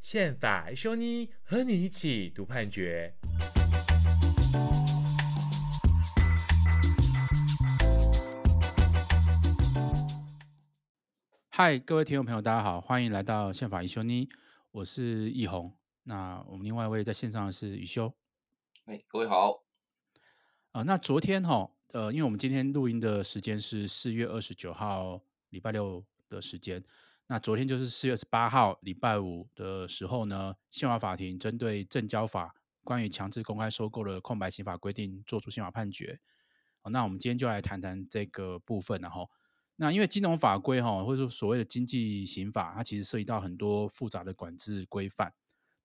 宪法奕修你和你一起读判决。嗨，各位听众朋友，大家好，欢迎来到宪法一修你，我是奕弘。那我们另外一位在线上的是宇修。哎，各位好。啊、呃，那昨天哈，呃，因为我们今天录音的时间是四月二十九号礼拜六的时间。那昨天就是四月十八号礼拜五的时候呢，宪法法庭针对证交法关于强制公开收购的空白刑法规定做出宪法判决。好，那我们今天就来谈谈这个部分，然后，那因为金融法规哈，或者说所谓的经济刑法，它其实涉及到很多复杂的管制规范。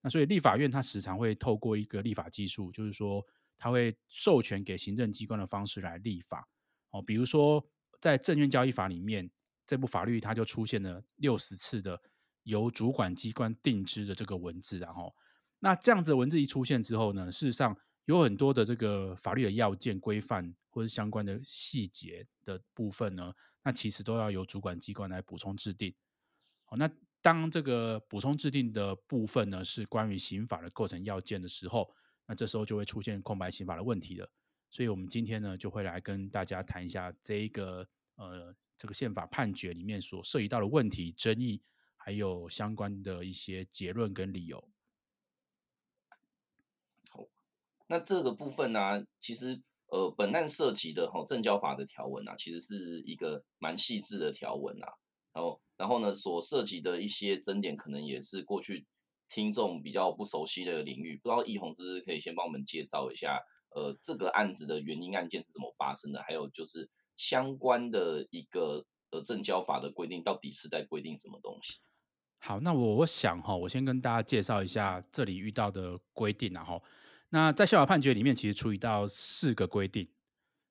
那所以立法院它时常会透过一个立法技术，就是说它会授权给行政机关的方式来立法。哦，比如说在证券交易法里面。这部法律它就出现了六十次的由主管机关定制的这个文字，然后那这样子的文字一出现之后呢，事实上有很多的这个法律的要件规范或者相关的细节的部分呢，那其实都要由主管机关来补充制定。好，那当这个补充制定的部分呢是关于刑法的构成要件的时候，那这时候就会出现空白刑法的问题了。所以我们今天呢就会来跟大家谈一下这一个呃。这个宪法判决里面所涉及到的问题、争议，还有相关的一些结论跟理由。好，那这个部分呢、其实呃，本案涉及的哈证交法的条文啊，其实是一个蛮细致的条文啊。然后，然后呢，所涉及的一些争点，可能也是过去听众比较不熟悉的领域。不知道易宏是不是可以先帮我们介绍一下，呃，这个案子的原因案件是怎么发生的？还有就是。相关的一个呃证交法的规定到底是在规定什么东西？好，那我我想哈，我先跟大家介绍一下这里遇到的规定，然后那在宪法判决里面其实处理到四个规定。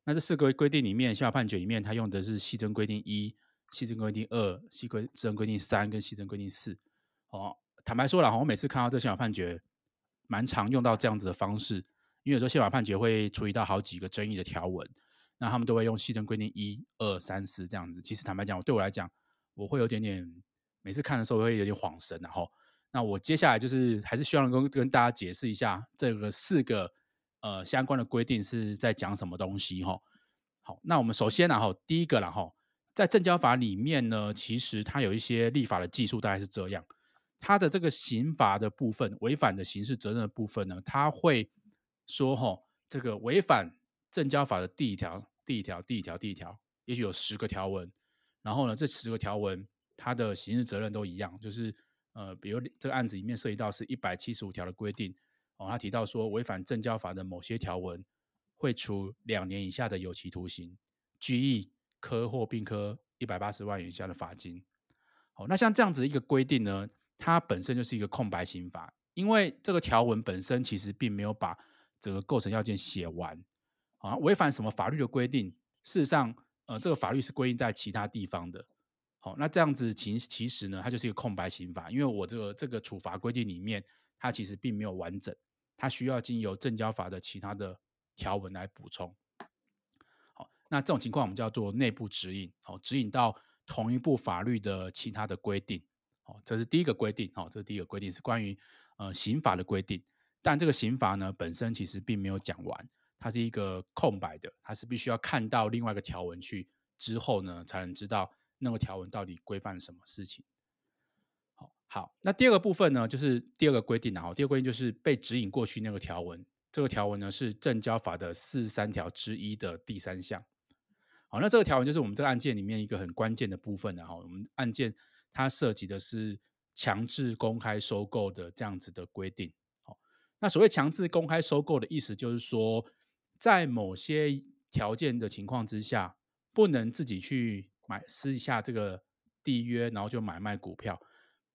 那这四个规定里面，宪法判决里面它用的是系争规定一、系争规定二、系争规定三跟系争规定四。哦，坦白说了，我每次看到这宪法判决，蛮常用到这样子的方式，因为有时候宪法判决会处理到好几个争议的条文。那他们都会用系争规定一二三四这样子。其实坦白讲，对我来讲，我会有点点，每次看的时候会有点恍神。然后，那我接下来就是还是希望能够跟大家解释一下这个四个呃相关的规定是在讲什么东西哈。好，那我们首先然后第一个然后在证交法里面呢，其实它有一些立法的技术大概是这样，它的这个刑罚的部分，违反的刑事责任的部分呢，它会说哈，这个违反。证交法的第一条、第一条、第一条、第一条，也许有十个条文，然后呢，这十个条文它的刑事责任都一样，就是呃，比如这个案子里面涉及到是一百七十五条的规定哦，他提到说违反证交法的某些条文，会处两年以下的有期徒刑、拘役、科或并科一百八十万元以下的罚金。好，那像这样子一个规定呢，它本身就是一个空白刑法，因为这个条文本身其实并没有把整个构成要件写完。啊，违反什么法律的规定？事实上，呃，这个法律是规定在其他地方的。好，那这样子其其实呢，它就是一个空白刑法，因为我这个这个处罚规定里面，它其实并没有完整，它需要经由证交法的其他的条文来补充。好，那这种情况我们叫做内部指引，好，指引到同一部法律的其他的规定。哦，这是第一个规定，哦，这是第一个规定是关于呃刑法的规定，但这个刑法呢本身其实并没有讲完。它是一个空白的，它是必须要看到另外一个条文去之后呢，才能知道那个条文到底规范什么事情。好，好，那第二个部分呢，就是第二个规定，然后第二个规定就是被指引过去那个条文，这个条文呢是正交法的四十三条之一的第三项。好，那这个条文就是我们这个案件里面一个很关键的部分，然后我们案件它涉及的是强制公开收购的这样子的规定。好，那所谓强制公开收购的意思就是说。在某些条件的情况之下，不能自己去买私下这个缔约，然后就买卖股票，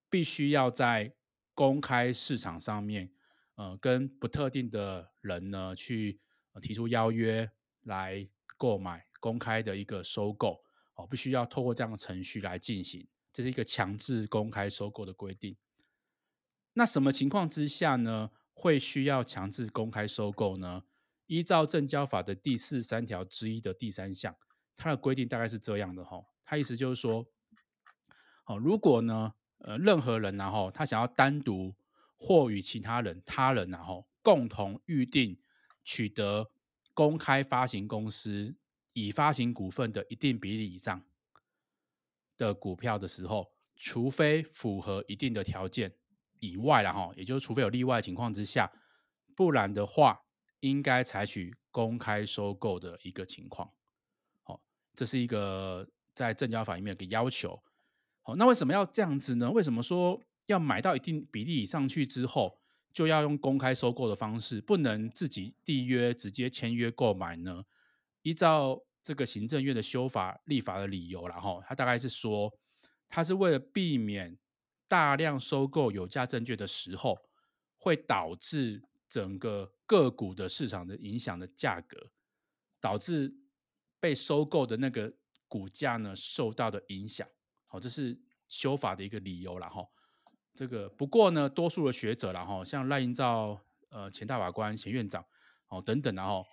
必须要在公开市场上面，呃，跟不特定的人呢去提出邀约来购买，公开的一个收购，哦，必须要透过这样的程序来进行，这是一个强制公开收购的规定。那什么情况之下呢，会需要强制公开收购呢？依照证交法的第四十三条之一的第三项，它的规定大概是这样的哈，它意思就是说，好，如果呢，呃，任何人然后他想要单独或与其他人、他人然后共同预定取得公开发行公司已发行股份的一定比例以上的股票的时候，除非符合一定的条件以外了哈，也就是除非有例外情况之下，不然的话，应该采取公开收购的一个情况。好，这是一个在证交法里面的要求。好，那为什么要这样子呢？为什么说要买到一定比例以上去之后，就要用公开收购的方式，不能自己缔约直接签约购买呢？依照这个行政院的修法立法的理由，然后他大概是说，他是为了避免大量收购有价证券的时候，会导致整个个股的市场的影响的价格，导致被收购的那个股价呢受到的影响。好，这是修法的一个理由然后。这个不过呢，多数的学者然后像赖英照呃前大法官、前院长哦等等然后。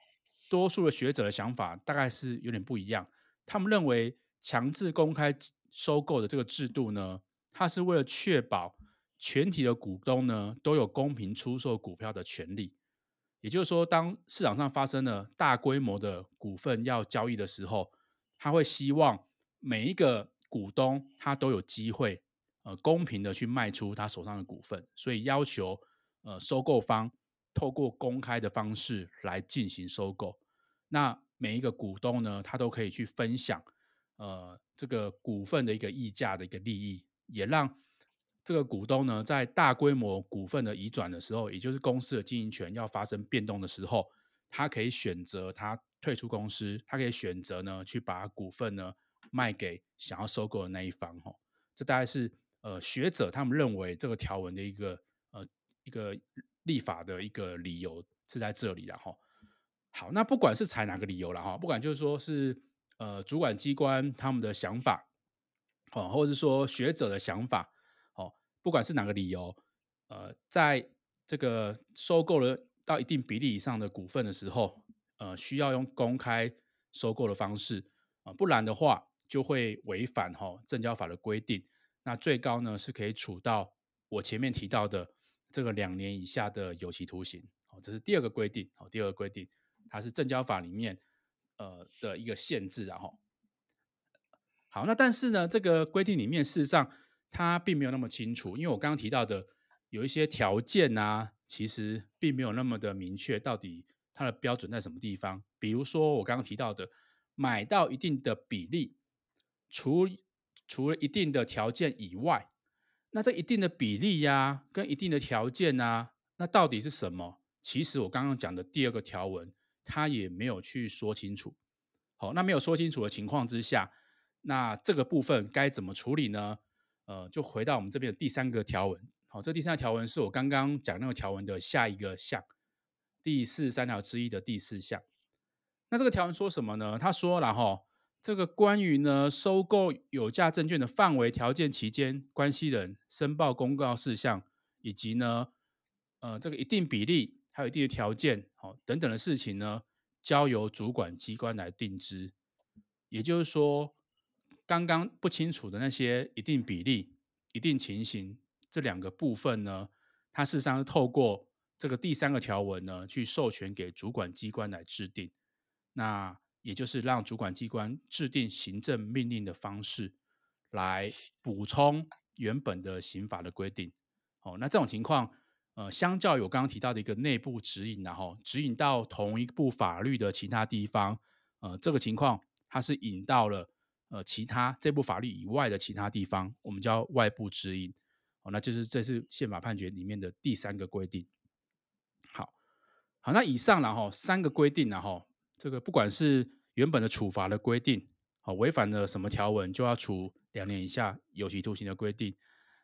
多数的学者的想法大概是有点不一样。他们认为强制公开收购的这个制度呢，它是为了确保全体的股东呢都有公平出售股票的权利。也就是说，当市场上发生了大规模的股份要交易的时候，他会希望每一个股东他都有机会呃公平的去卖出他手上的股份，所以要求呃收购方。透过公开的方式来进行收购，那每一个股东呢，他都可以去分享，呃，这个股份的一个溢价的一个利益，也让这个股东呢，在大规模股份的移转的时候，也就是公司的经营权要发生变动的时候，他可以选择他退出公司，他可以选择呢，去把股份呢卖给想要收购的那一方。吼，这大概是呃学者他们认为这个条文的一个呃一个。立法的一个理由是在这里，然后好，那不管是采哪个理由了哈，不管就是说是呃主管机关他们的想法，哦，或者是说学者的想法，哦，不管是哪个理由，呃，在这个收购了到一定比例以上的股份的时候，呃，需要用公开收购的方式啊，不然的话就会违反哈证交法的规定，那最高呢是可以处到我前面提到的。这个两年以下的有期徒刑，哦，这是第二个规定，好，第二个规定，它是证交法里面呃的一个限制，然后，好，那但是呢，这个规定里面事实上它并没有那么清楚，因为我刚刚提到的有一些条件啊，其实并没有那么的明确，到底它的标准在什么地方？比如说我刚刚提到的，买到一定的比例，除除了一定的条件以外。那这一定的比例呀、跟一定的条件啊，那到底是什么？其实我刚刚讲的第二个条文，它也没有去说清楚。好，那没有说清楚的情况之下，那这个部分该怎么处理呢？呃，就回到我们这边的第三个条文。好，这第三个条文是我刚刚讲那个条文的下一个项，第四十三条之一的第四项。那这个条文说什么呢？他说了哈。这个关于呢收购有价证券的范围、条件、期间、关系人、申报公告事项，以及呢，呃，这个一定比例还有一定的条件，好、哦、等等的事情呢，交由主管机关来定之。也就是说，刚刚不清楚的那些一定比例、一定情形这两个部分呢，它事实上是透过这个第三个条文呢，去授权给主管机关来制定。那也就是让主管机关制定行政命令的方式，来补充原本的刑法的规定。哦，那这种情况，呃，相较于我刚刚提到的一个内部指引，然后指引到同一部法律的其他地方，呃，这个情况它是引到了呃其他这部法律以外的其他地方，我们叫外部指引。哦，那就是这是宪法判决里面的第三个规定。好，好，那以上然后三个规定然后。这个不管是原本的处罚的规定，好，违反了什么条文就要处两年以下有期徒刑的规定，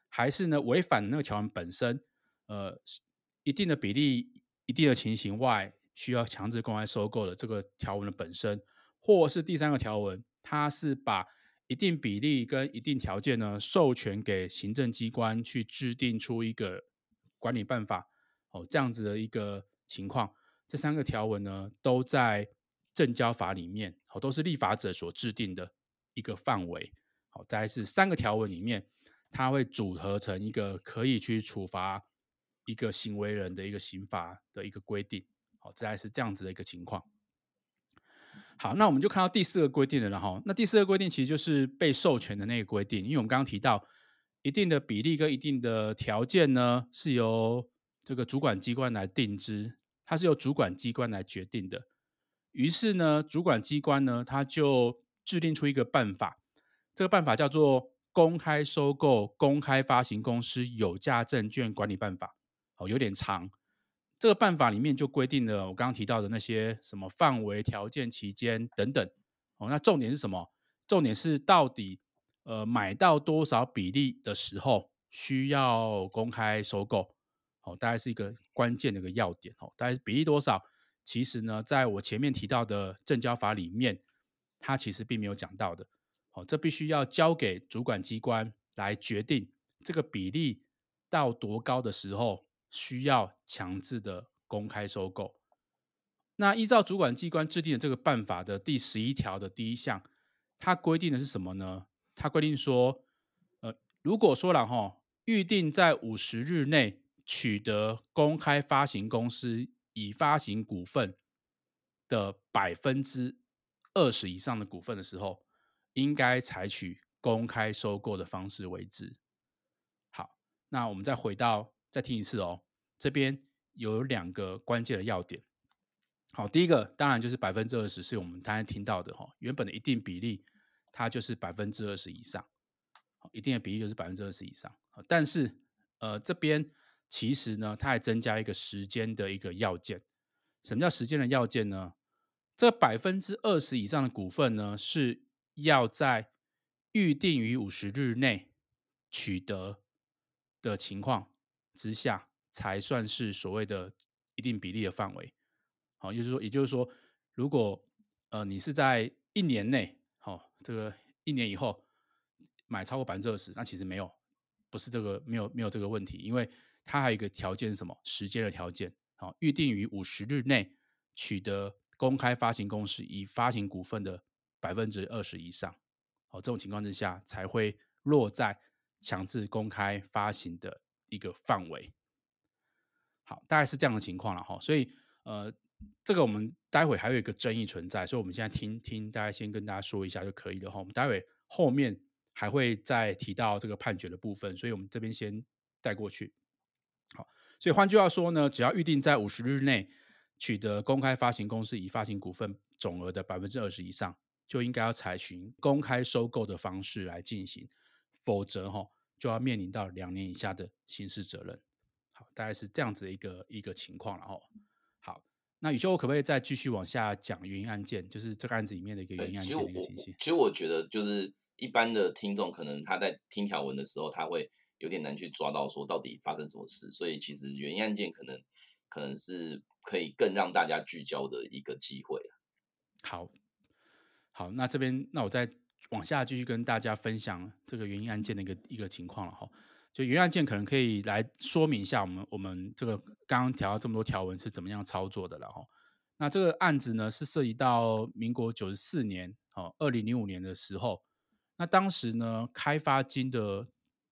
还是呢违反那个条文本身，呃，一定的比例、一定的情形外需要强制公开收购的这个条文的本身，或是第三个条文，它是把一定比例跟一定条件呢授权给行政机关去制定出一个管理办法，哦，这样子的一个情况，这三个条文呢都在。证交法里面，好，都是立法者所制定的一个范围。好，再来是三个条文里面，它会组合成一个可以去处罚一个行为人的一个刑法的一个规定。好，再是这样子的一个情况。好，那我们就看到第四个规定了，然后那第四个规定其实就是被授权的那个规定，因为我们刚刚提到一定的比例跟一定的条件呢，是由这个主管机关来定之，它是由主管机关来决定的。于是呢，主管机关呢，他就制定出一个办法，这个办法叫做《公开收购公开发行公司有价证券管理办法》，哦，有点长。这个办法里面就规定了我刚刚提到的那些什么范围、条件、期间等等。哦，那重点是什么？重点是到底呃买到多少比例的时候需要公开收购？哦，大概是一个关键的一个要点。哦，大概比例多少？其实呢，在我前面提到的证交法里面，它其实并没有讲到的。哦，这必须要交给主管机关来决定这个比例到多高的时候。需要强制的公开收购。那依照主管机关制定的这个办法的第十一条的第一项，它规定的是什么呢？它规定说，呃，如果说了哈，预定在五十日内取得公开发行公司已发行股份的百分之二十以上的股份的时候，应该采取公开收购的方式为之。好，那我们再回到，再听一次哦。这边有两个关键的要点。好，第一个当然就是百分之二十，是我们刚才听到的哈。原本的一定比例，它就是百分之二十以上。一定的比例就是百分之二十以上。但是呃，这边其实呢，它还增加一个时间的一个要件。什么叫时间的要件呢？这百分之二十以上的股份呢，是要在预定于五十日内取得的情况之下。才算是所谓的一定比例的范围，好，也就是说，也就是说，如果呃你是在一年内，好，这个一年以后买超过百分之二十，那其实没有，不是这个没有没有这个问题，因为它还有一个条件是什么？时间的条件，好，预定于五十日内取得公开发行公司已发行股份的百分之二十以上，好，这种情况之下才会落在强制公开发行的一个范围。好，大概是这样的情况了哈，所以呃，这个我们待会还有一个争议存在，所以我们现在听听，大家先跟大家说一下就可以了哈。我们待会后面还会再提到这个判决的部分，所以我们这边先带过去。好，所以换句话说呢，只要预定在五十日内取得公开发行公司已发行股份总额的百分之二十以上，就应该要采取公开收购的方式来进行，否则哈就要面临到两年以下的刑事责任。好，大概是这样子的一个一个情况了哈。好，那宇修，我可不可以再继续往下讲原因案件？就是这个案子里面的一个原因案件的一个情形。其实我觉得，就是一般的听众可能他在听条文的时候，他会有点难去抓到说到底发生什么事。所以其实原因案件可能可能是可以更让大家聚焦的一个机会。好，好，那这边那我再往下继续跟大家分享这个原因案件的一个一个情况了哈。就原案件可能可以来说明一下，我们我们这个刚刚调到这么多条文是怎么样操作的了哈。那这个案子呢是涉及到民国九十四年哦，二零零五年的时候，那当时呢开发金的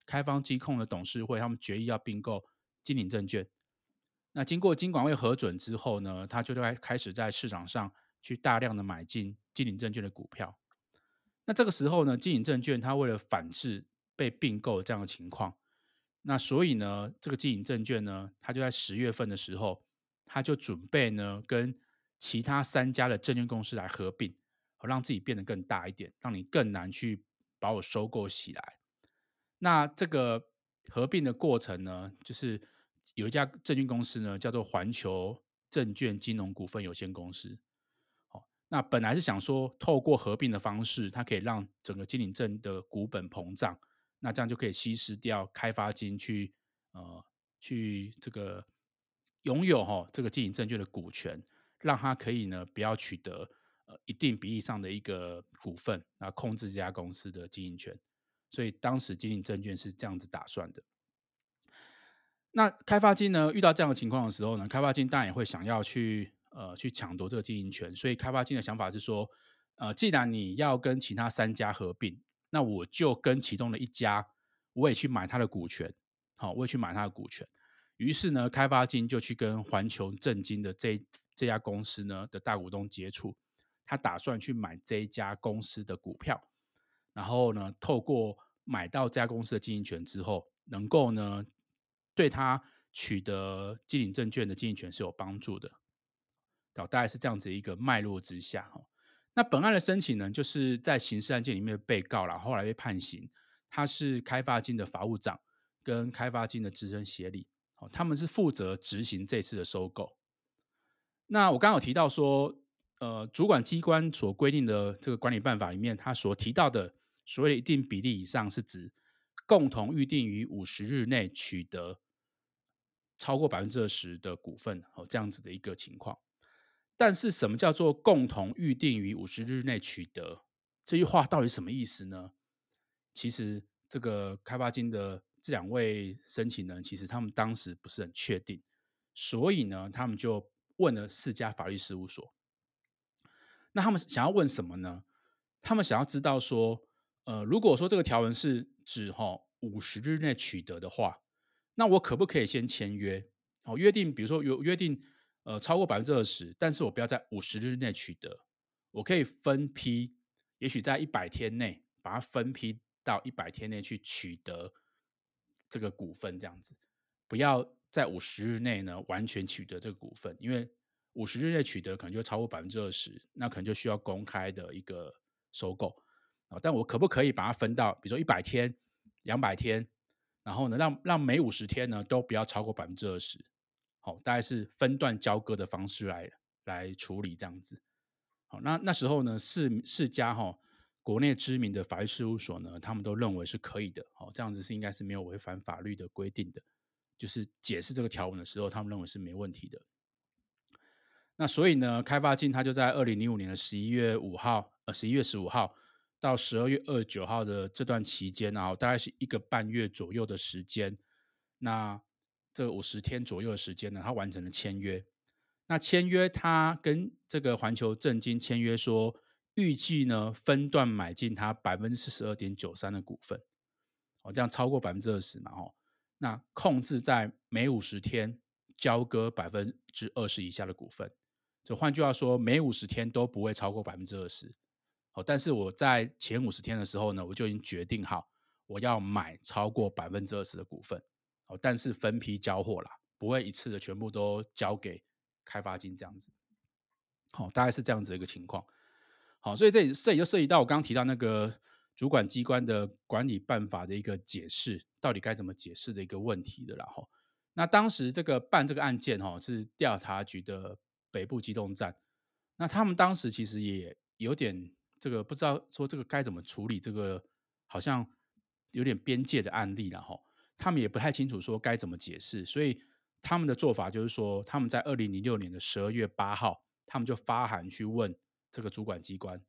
开方金控的董事会他们决议要并购金鼎证券，那经过金管会核准之后呢，他就开开始在市场上去大量的买进金鼎证券的股票。那这个时候呢，金鼎证券它为了反制被并购这样的情况。那所以呢，这个金鼎证券呢，它就在十月份的时候，它就准备呢跟其他三家的证券公司来合并，让自己变得更大一点，让你更难去把我收购起来。那这个合并的过程呢，就是有一家证券公司呢叫做环球证券金融股份有限公司。好，那本来是想说透过合并的方式，它可以让整个金鼎证的股本膨胀。那这样就可以稀释掉开发金去呃去这个拥有哈这个金鼎证券的股权，让他可以呢不要取得呃一定比例上的一个股份，啊控制这家公司的经营权。所以当时金鼎证券是这样子打算的。那开发金呢遇到这样的情况的时候呢，开发金当然也会想要去呃去抢夺这个经营权，所以开发金的想法是说，呃，既然你要跟其他三家合并，那我就跟其中的一家，我也去买他的股权，好，我也去买他的股权。于是呢，开发金就去跟环球证金的这这家公司呢的大股东接触，他打算去买这一家公司的股票，然后呢，透过买到这家公司的经营权之后，能够呢对他取得金鼎证券的经营权是有帮助的。大概是这样子一个脉络之下，那本案的申请呢，就是在刑事案件里面被告，了后来被判刑，他是开发金的法务长跟开发金的资深协理。他们是负责执行这次的收购。那我刚刚有提到说，呃，主管机关所规定的这个管理办法里面，他所提到的所谓的一定比例以上，是指共同预定于五十日内取得超过百分之二十的股份，哦，这样子的一个情况。但是，什么叫做共同预定于五十日内取得？这句话到底什么意思呢？其实，这个开发金的。这两位申请人其实他们当时不是很确定，所以呢，他们就问了四家法律事务所。那他们想要问什么呢？他们想要知道说，呃，如果说这个条文是指哈五十日内取得的话，那我可不可以先签约？哦，约定，比如说有约定，呃，超过百分之二十，但是我不要在五十日内取得，我可以分批，也许在一百天内把它分批到一百天内去取得。这个股份这样子，不要在五十日内呢完全取得这个股份，因为五十日内取得可能就超过百分之二十，那可能就需要公开的一个收购啊。但我可不可以把它分到，比如说一百天、两百天，然后呢，让让每五十天呢都不要超过百分之二十，好，大概是分段交割的方式来来处理这样子。好，那那时候呢，四四家哈。国内知名的法律事务所呢，他们都认为是可以的，哦，这样子是应该是没有违反法律的规定的，就是解释这个条文的时候，他们认为是没问题的。那所以呢，开发金它就在二零零五年的十一月五号，呃，十一月十五号到十二月二十九号的这段期间，然后大概是一个半月左右的时间，那这五十天左右的时间呢，他完成了签约。那签约，他跟这个环球证金签约说。预计呢，分段买进它百分之四十二点九三的股份，哦，这样超过百分之二十嘛，哦，那控制在每五十天交割百分之二十以下的股份，就换句话说，每五十天都不会超过百分之二十，哦，但是我在前五十天的时候呢，我就已经决定好我要买超过百分之二十的股份，哦，但是分批交货啦，不会一次的全部都交给开发金这样子，好，大概是这样子的一个情况。好，所以这里这里就涉及到我刚刚提到那个主管机关的管理办法的一个解释，到底该怎么解释的一个问题的啦。哈，那当时这个办这个案件哈是调查局的北部机动站，那他们当时其实也有点这个不知道说这个该怎么处理这个好像有点边界的案例了哈，他们也不太清楚说该怎么解释，所以他们的做法就是说他们在二零零六年的十二月八号，他们就发函去问。这个主管机关，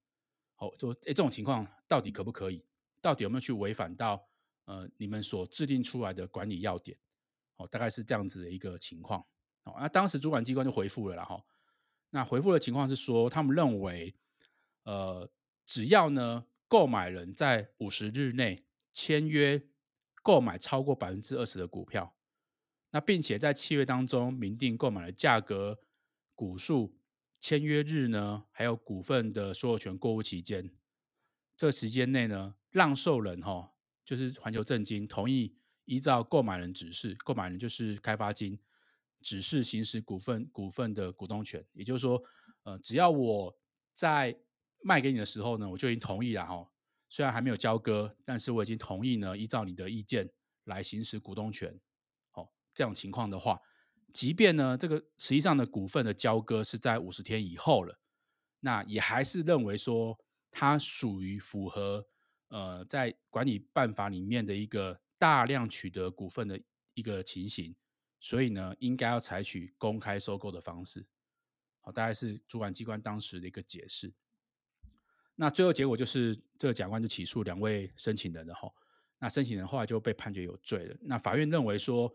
好，说，哎，这种情况到底可不可以？到底有没有去违反到呃你们所制定出来的管理要点？哦，大概是这样子的一个情况。哦，那当时主管机关就回复了啦，哈。那回复的情况是说，他们认为，呃，只要呢购买人在五十日内签约购买超过百分之二十的股票，那并且在契约当中明定购买的价格、股数。签约日呢，还有股份的所有权过户期间，这个时间内呢，让受人哈、就是环球证金同意依照购买人指示，购买人就是开发金只是行使股份股份的股东权。也就是说，呃，只要我在卖给你的时候呢，我就已经同意了哈、哦，虽然还没有交割，但是我已经同意呢，依照你的意见来行使股东权。哦，这种情况的话。即便呢，这个实际上的股份的交割是在五十天以后了，那也还是认为说它属于符合呃在管理办法里面的一个大量取得股份的一个情形，所以呢，应该要采取公开收购的方式。好，大概是主管机关当时的一个解释。那最后结果就是这个检察官就起诉两位申请人了哈，那申请人后来就被判决有罪了。那法院认为说。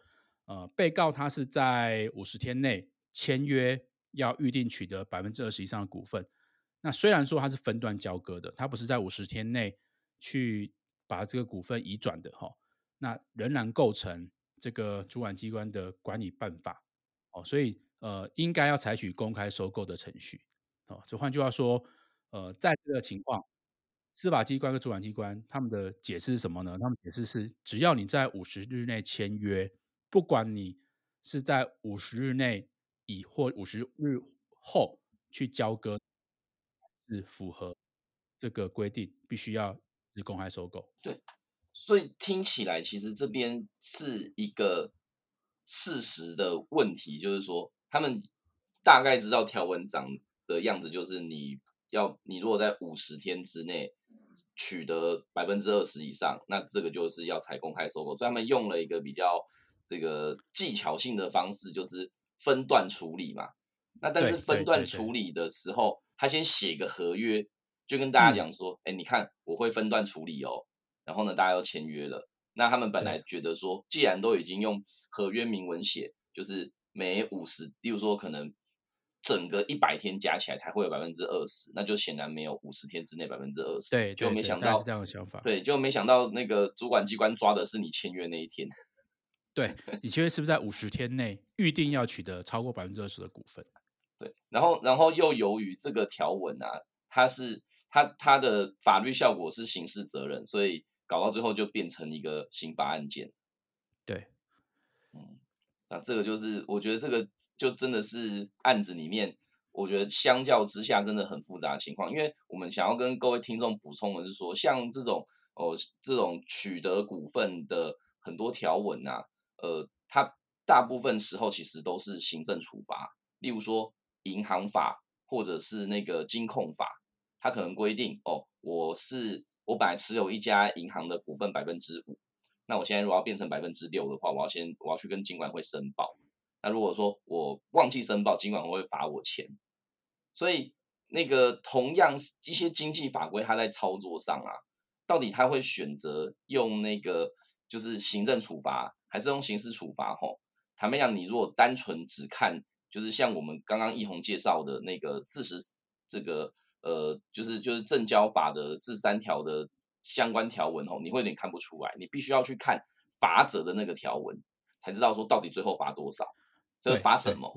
呃，被告他是在五十天内签约要预定取得百分之二十以上的股份。那虽然说他是分段交割的，他不是在五十天内去把这个股份移转的哈，那仍然构成这个主管机关的管理办法哦，所以呃，应该要采取公开收购的程序哦。这换句话说，呃，在这个情况，司法机关跟主管机关他们的解释是什么呢？他们解释是，只要你在五十日内签约，不管你是在五十日内以或五十日后去交割。是符合这个规定，必须要是公开收购。对，所以听起来其实这边是一个事实的问题，就是说他们大概知道条文长的样子，就是你要你如果在五十天之内取得百分之二十以上，那这个就是要采公开收购。所以他们用了一个比较这个技巧性的方式，就是分段处理嘛。那但是分段处理的时候。他先写个合约，就跟大家讲说，哎、嗯，你看我会分段处理哦。然后呢，大家要签约了。那他们本来觉得说，既然都已经用合约明文写，就是每五十，例如说可能整个一百天加起来才会有百分之二十，那就显然没有五十天之内百分之二十。对，就没想到这样的想法。对，就没想到那个主管机关抓的是你签约那一天。对，你签约是不是在五十天内预定要取得超过百分之二十的股份？对，然后，然后又由于这个条文啊，它是它它的法律效果是刑事责任，所以搞到最后就变成一个刑法案件。对，嗯，那这个就是我觉得这个就真的是案子里面，我觉得相较之下真的很复杂的情况，因为我们想要跟各位听众补充的是说，像这种哦这种取得股份的很多条文啊，呃，它大部分时候其实都是行政处罚，例如说。银行法或者是那个金控法，它可能规定哦，我是我本来持有一家银行的股份百分之五，那我现在如果要变成百分之六的话，我要先我要去跟金管会申报。那如果说我忘记申报，金管会会罚我钱。所以那个同样一些经济法规，它在操作上啊，到底他会选择用那个就是行政处罚，还是用刑事处罚？吼，坦白讲，你如果单纯只看。就是像我们刚刚奕弘介绍的那个四十这个呃，就是就是证交法的四十三条的相关条文哦，你会有点看不出来，你必须要去看罚则的那个条文，才知道说到底最后罚多少，这个罚什么？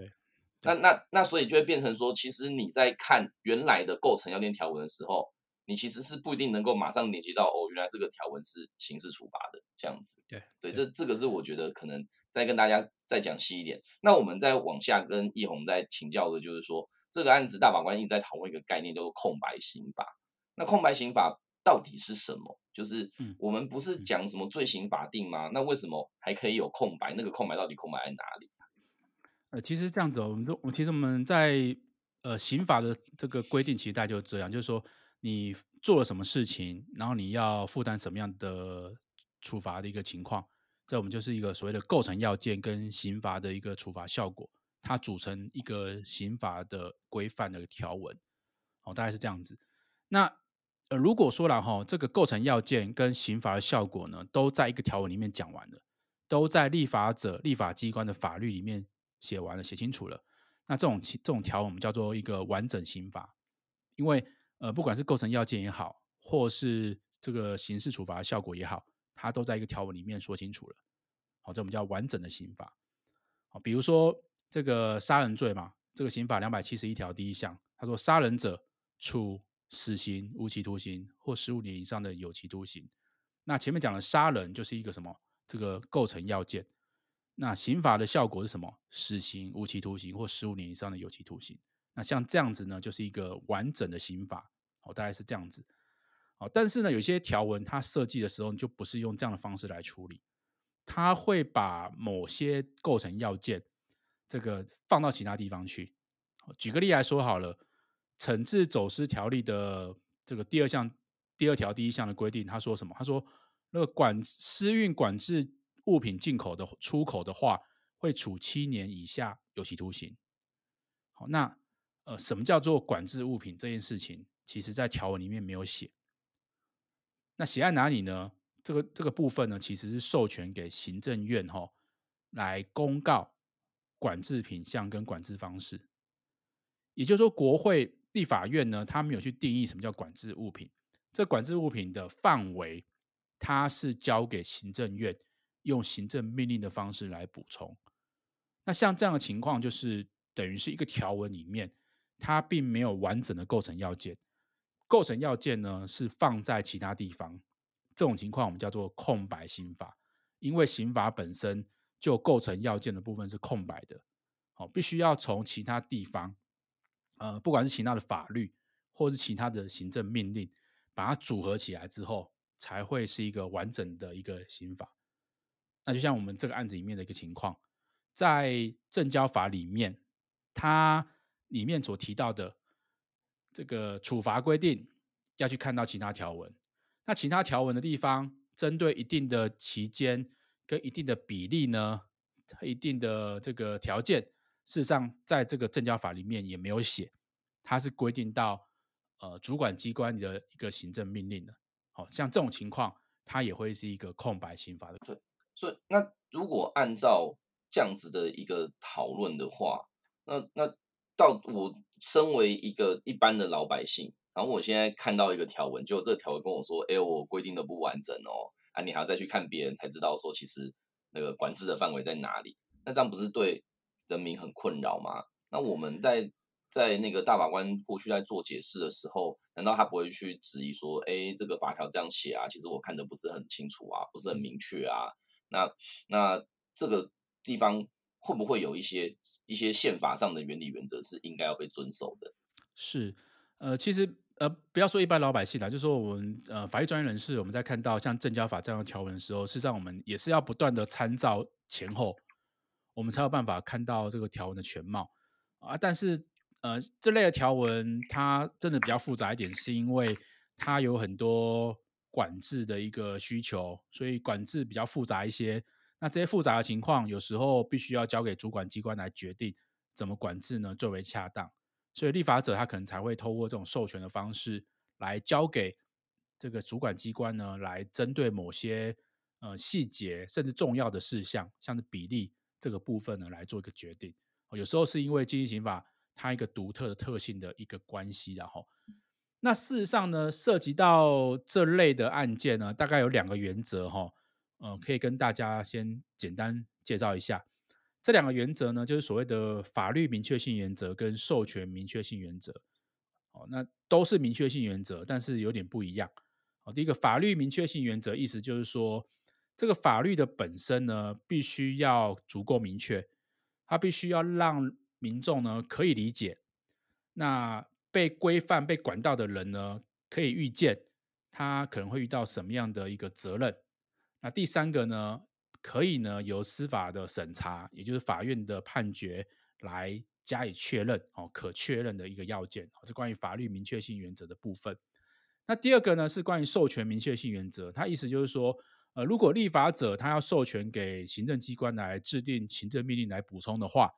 那那那所以就会变成说，其实你在看原来的构成要件条文的时候。你其实是不一定能够马上联接到哦，原来这个条文是刑事处罚的这样子。对对，这这个是我觉得可能再跟大家再讲细一点。那我们再往下跟易红再请教的就是说，这个案子大法官一直在讨论一个概念，叫做空白刑法。那空白刑法到底是什么？就是我们不是讲什么罪刑法定吗？那为什么还可以有空白？那个空白到底空白在哪里？呃，其实这样子，我们都，我其实我们在呃刑法的这个规定，其实大家就是这样，就是说。你做了什么事情，然后你要负担什么样的处罚的一个情况，这我们就是一个所谓的构成要件跟刑罚的一个处罚效果，它组成一个刑法的规范的条文，哦，大概是这样子。那呃，如果说了哈，这个构成要件跟刑罚的效果呢，都在一个条文里面讲完了，都在立法者、立法机关的法律里面写完了、写清楚了，那这种这种条文我们叫做一个完整刑法，因为。呃，不管是构成要件也好，或是这个刑事处罚的效果也好，它都在一个条文里面说清楚了。好，这我们叫完整的刑法。好，比如说这个杀人罪嘛，这个刑法两百七十一条第一项，他说杀人者处死刑、无期徒刑或十五年以上的有期徒刑。那前面讲的杀人就是一个什么？这个构成要件。那刑法的效果是什么？死刑、无期徒刑或十五年以上的有期徒刑。那像这样子呢，就是一个完整的刑法，哦，大概是这样子，哦，但是呢，有些条文它设计的时候就不是用这样的方式来处理，它会把某些构成要件这个放到其他地方去。举个例来说好了，惩治走私条例的这个第二项第二条第一项的规定，他说什么？他说那个管私运管制物品进口的出口的话，会处七年以下有期徒刑。好，那。呃，什么叫做管制物品这件事情？其实，在条文里面没有写。那写在哪里呢？这个这个部分呢，其实是授权给行政院哈、哦，来公告管制品项跟管制方式。也就是说，国会立法院呢，它没有去定义什么叫管制物品。这管制物品的范围，它是交给行政院用行政命令的方式来补充。那像这样的情况，就是等于是一个条文里面，它并没有完整的构成要件，构成要件呢是放在其他地方。这种情况我们叫做空白刑法，因为刑法本身就构成要件的部分是空白的，好，必须要从其他地方，呃，不管是其他的法律或是其他的行政命令，把它组合起来之后，才会是一个完整的一个刑法。那就像我们这个案子里面的一个情况，在证交法里面，它里面所提到的这个处罚规定，要去看到其他条文。那其他条文的地方，针对一定的期间跟一定的比例呢，一定的这个条件，事实上在这个证交法里面也没有写，它是规定到呃主管机关的一个行政命令的。好像这种情况，它也会是一个空白刑法的。对，所以那如果按照这样子的一个讨论的话，那那到我身为一个一般的老百姓。然后我现在看到一个条文，就这条文跟我说：“哎，我规定的不完整哦，啊，你还要再去看别人才知道说，其实那个管制的范围在哪里？那这样不是对人民很困扰吗？那我们在在那个大法官过去在做解释的时候，难道他不会去质疑说：哎，这个法条这样写啊，其实我看的不是很清楚啊，不是很明确啊？那那这个地方会不会有一些一些宪法上的原理原则是应该要被遵守的？是，呃，其实。呃，不要说一般老百姓啦，就说我们呃法律专业人士，我们在看到像证交法这样的条文的时候，事实上我们也是要不断的参照前后，我们才有办法看到这个条文的全貌啊。但是呃，这类的条文它真的比较复杂一点，是因为它有很多管制的一个需求，所以管制比较复杂一些。那这些复杂的情况，有时候必须要交给主管机关来决定怎么管制呢，最为恰当。所以立法者他可能才会透过这种授权的方式来交给这个主管机关呢，来针对某些呃细节甚至重要的事项，像是比例这个部分呢来做一个决定。有时候是因为经济刑法它一个独特的特性的一个关系，然后那事实上呢，涉及到这类的案件呢，大概有两个原则哈，呃，可以跟大家先简单介绍一下。这两个原则呢，就是所谓的法律明确性原则跟授权明确性原则。哦，那都是明确性原则，但是有点不一样。哦，第一个法律明确性原则意思就是说，这个法律的本身呢，必须要足够明确，它必须要让民众呢可以理解。那被规范、被管到的人呢，可以预见他可能会遇到什么样的一个责任。那第三个呢？可以呢，由司法的审查，也就是法院的判决来加以确认哦，可确认的一个要件，是关于法律明确性原则的部分。那第二个呢，是关于授权明确性原则，它意思就是说，呃，如果立法者他要授权给行政机关来制定行政命令来补充的话，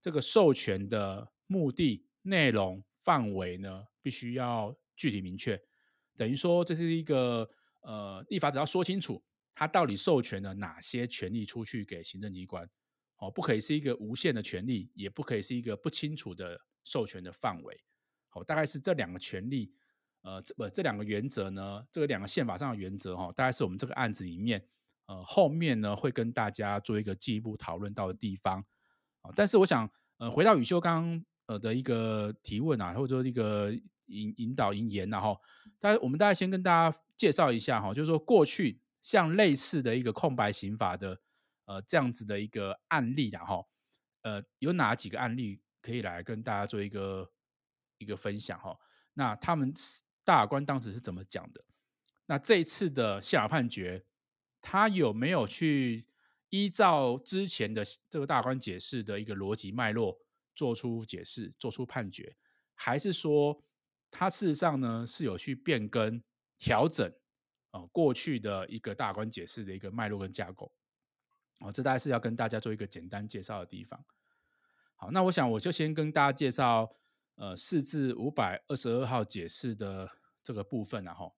这个授权的目的、内容、范围呢，必须要具体明确，等于说这是一个呃，立法者要说清楚。他到底授权了哪些权利出去给行政机关？哦，不可以是一个无限的权利，也不可以是一个不清楚的授权的范围。好，大概是这两个权利，呃，这不这两个原则呢？这个两个宪法上的原则哈，大概是我们这个案子里面，呃，后面呢会跟大家做一个进一步讨论到的地方。但是我想，呃，回到宇修刚呃的一个提问啊，或者说一个引引导引言然后，大家我们大家先跟大家介绍一下哈，就是说过去。像类似的一个空白刑法的，呃，这样子的一个案例，然后，呃，有哪几个案例可以来跟大家做一个一个分享哈？那他们大法官当时是怎么讲的？那这一次的宪法判决，他有没有去依照之前的这个大法官解释的一个逻辑脉络做出解释、做出判决，还是说他事实上呢是有去变更、调整？哦，过去的一个大法官解释的一个脉络跟架构，哦，这大概是要跟大家做一个简单介绍的地方。好，那我想我就先跟大家介绍，呃，四至五百二十二号解释的这个部分，然后，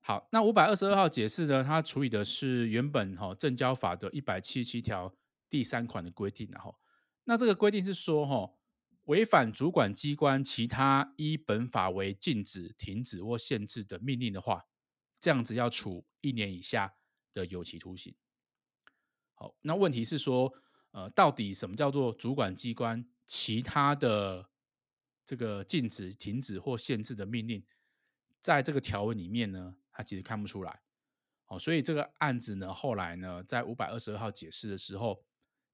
好，那五百二十二号解释呢，它处理的是原本哈证交法的一百七十七条第三款的规定，然后，那这个规定是说哈，违反主管机关其他依本法为禁止、停止或限制的命令的话，这样子要处一年以下的有期徒刑。好，那问题是说，呃，到底什么叫做主管机关其他的这个禁止、停止或限制的命令，在这个条文里面呢，它其实看不出来。好，所以这个案子呢，后来呢，在五百二十二号解释的时候，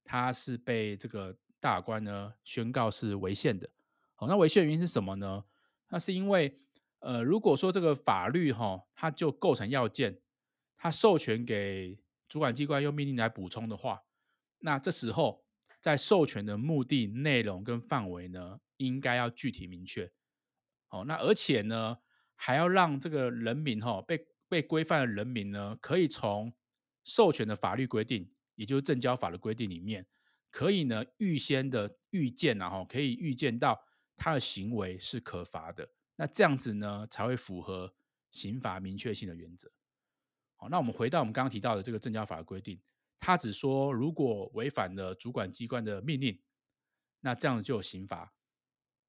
它是被这个大官呢宣告是违宪的。好，那违宪原因是什么呢？那是因为，呃，如果说这个法律哈，它就构成要件，它授权给主管机关用命令来补充的话。那这时候，在授权的目的、内容跟范围呢，应该要具体明确。哦，那而且呢，还要让这个人民哈被被规范的人民呢，可以从授权的法律规定，也就是证交法的规定里面，可以呢预先的预见，然后可以预见到他的行为是可罚的。那这样子呢，才会符合刑法明确性的原则。好，那我们回到我们刚刚提到的这个证交法的规定。他只说，如果违反了主管机关的命令，那这样就有刑罚。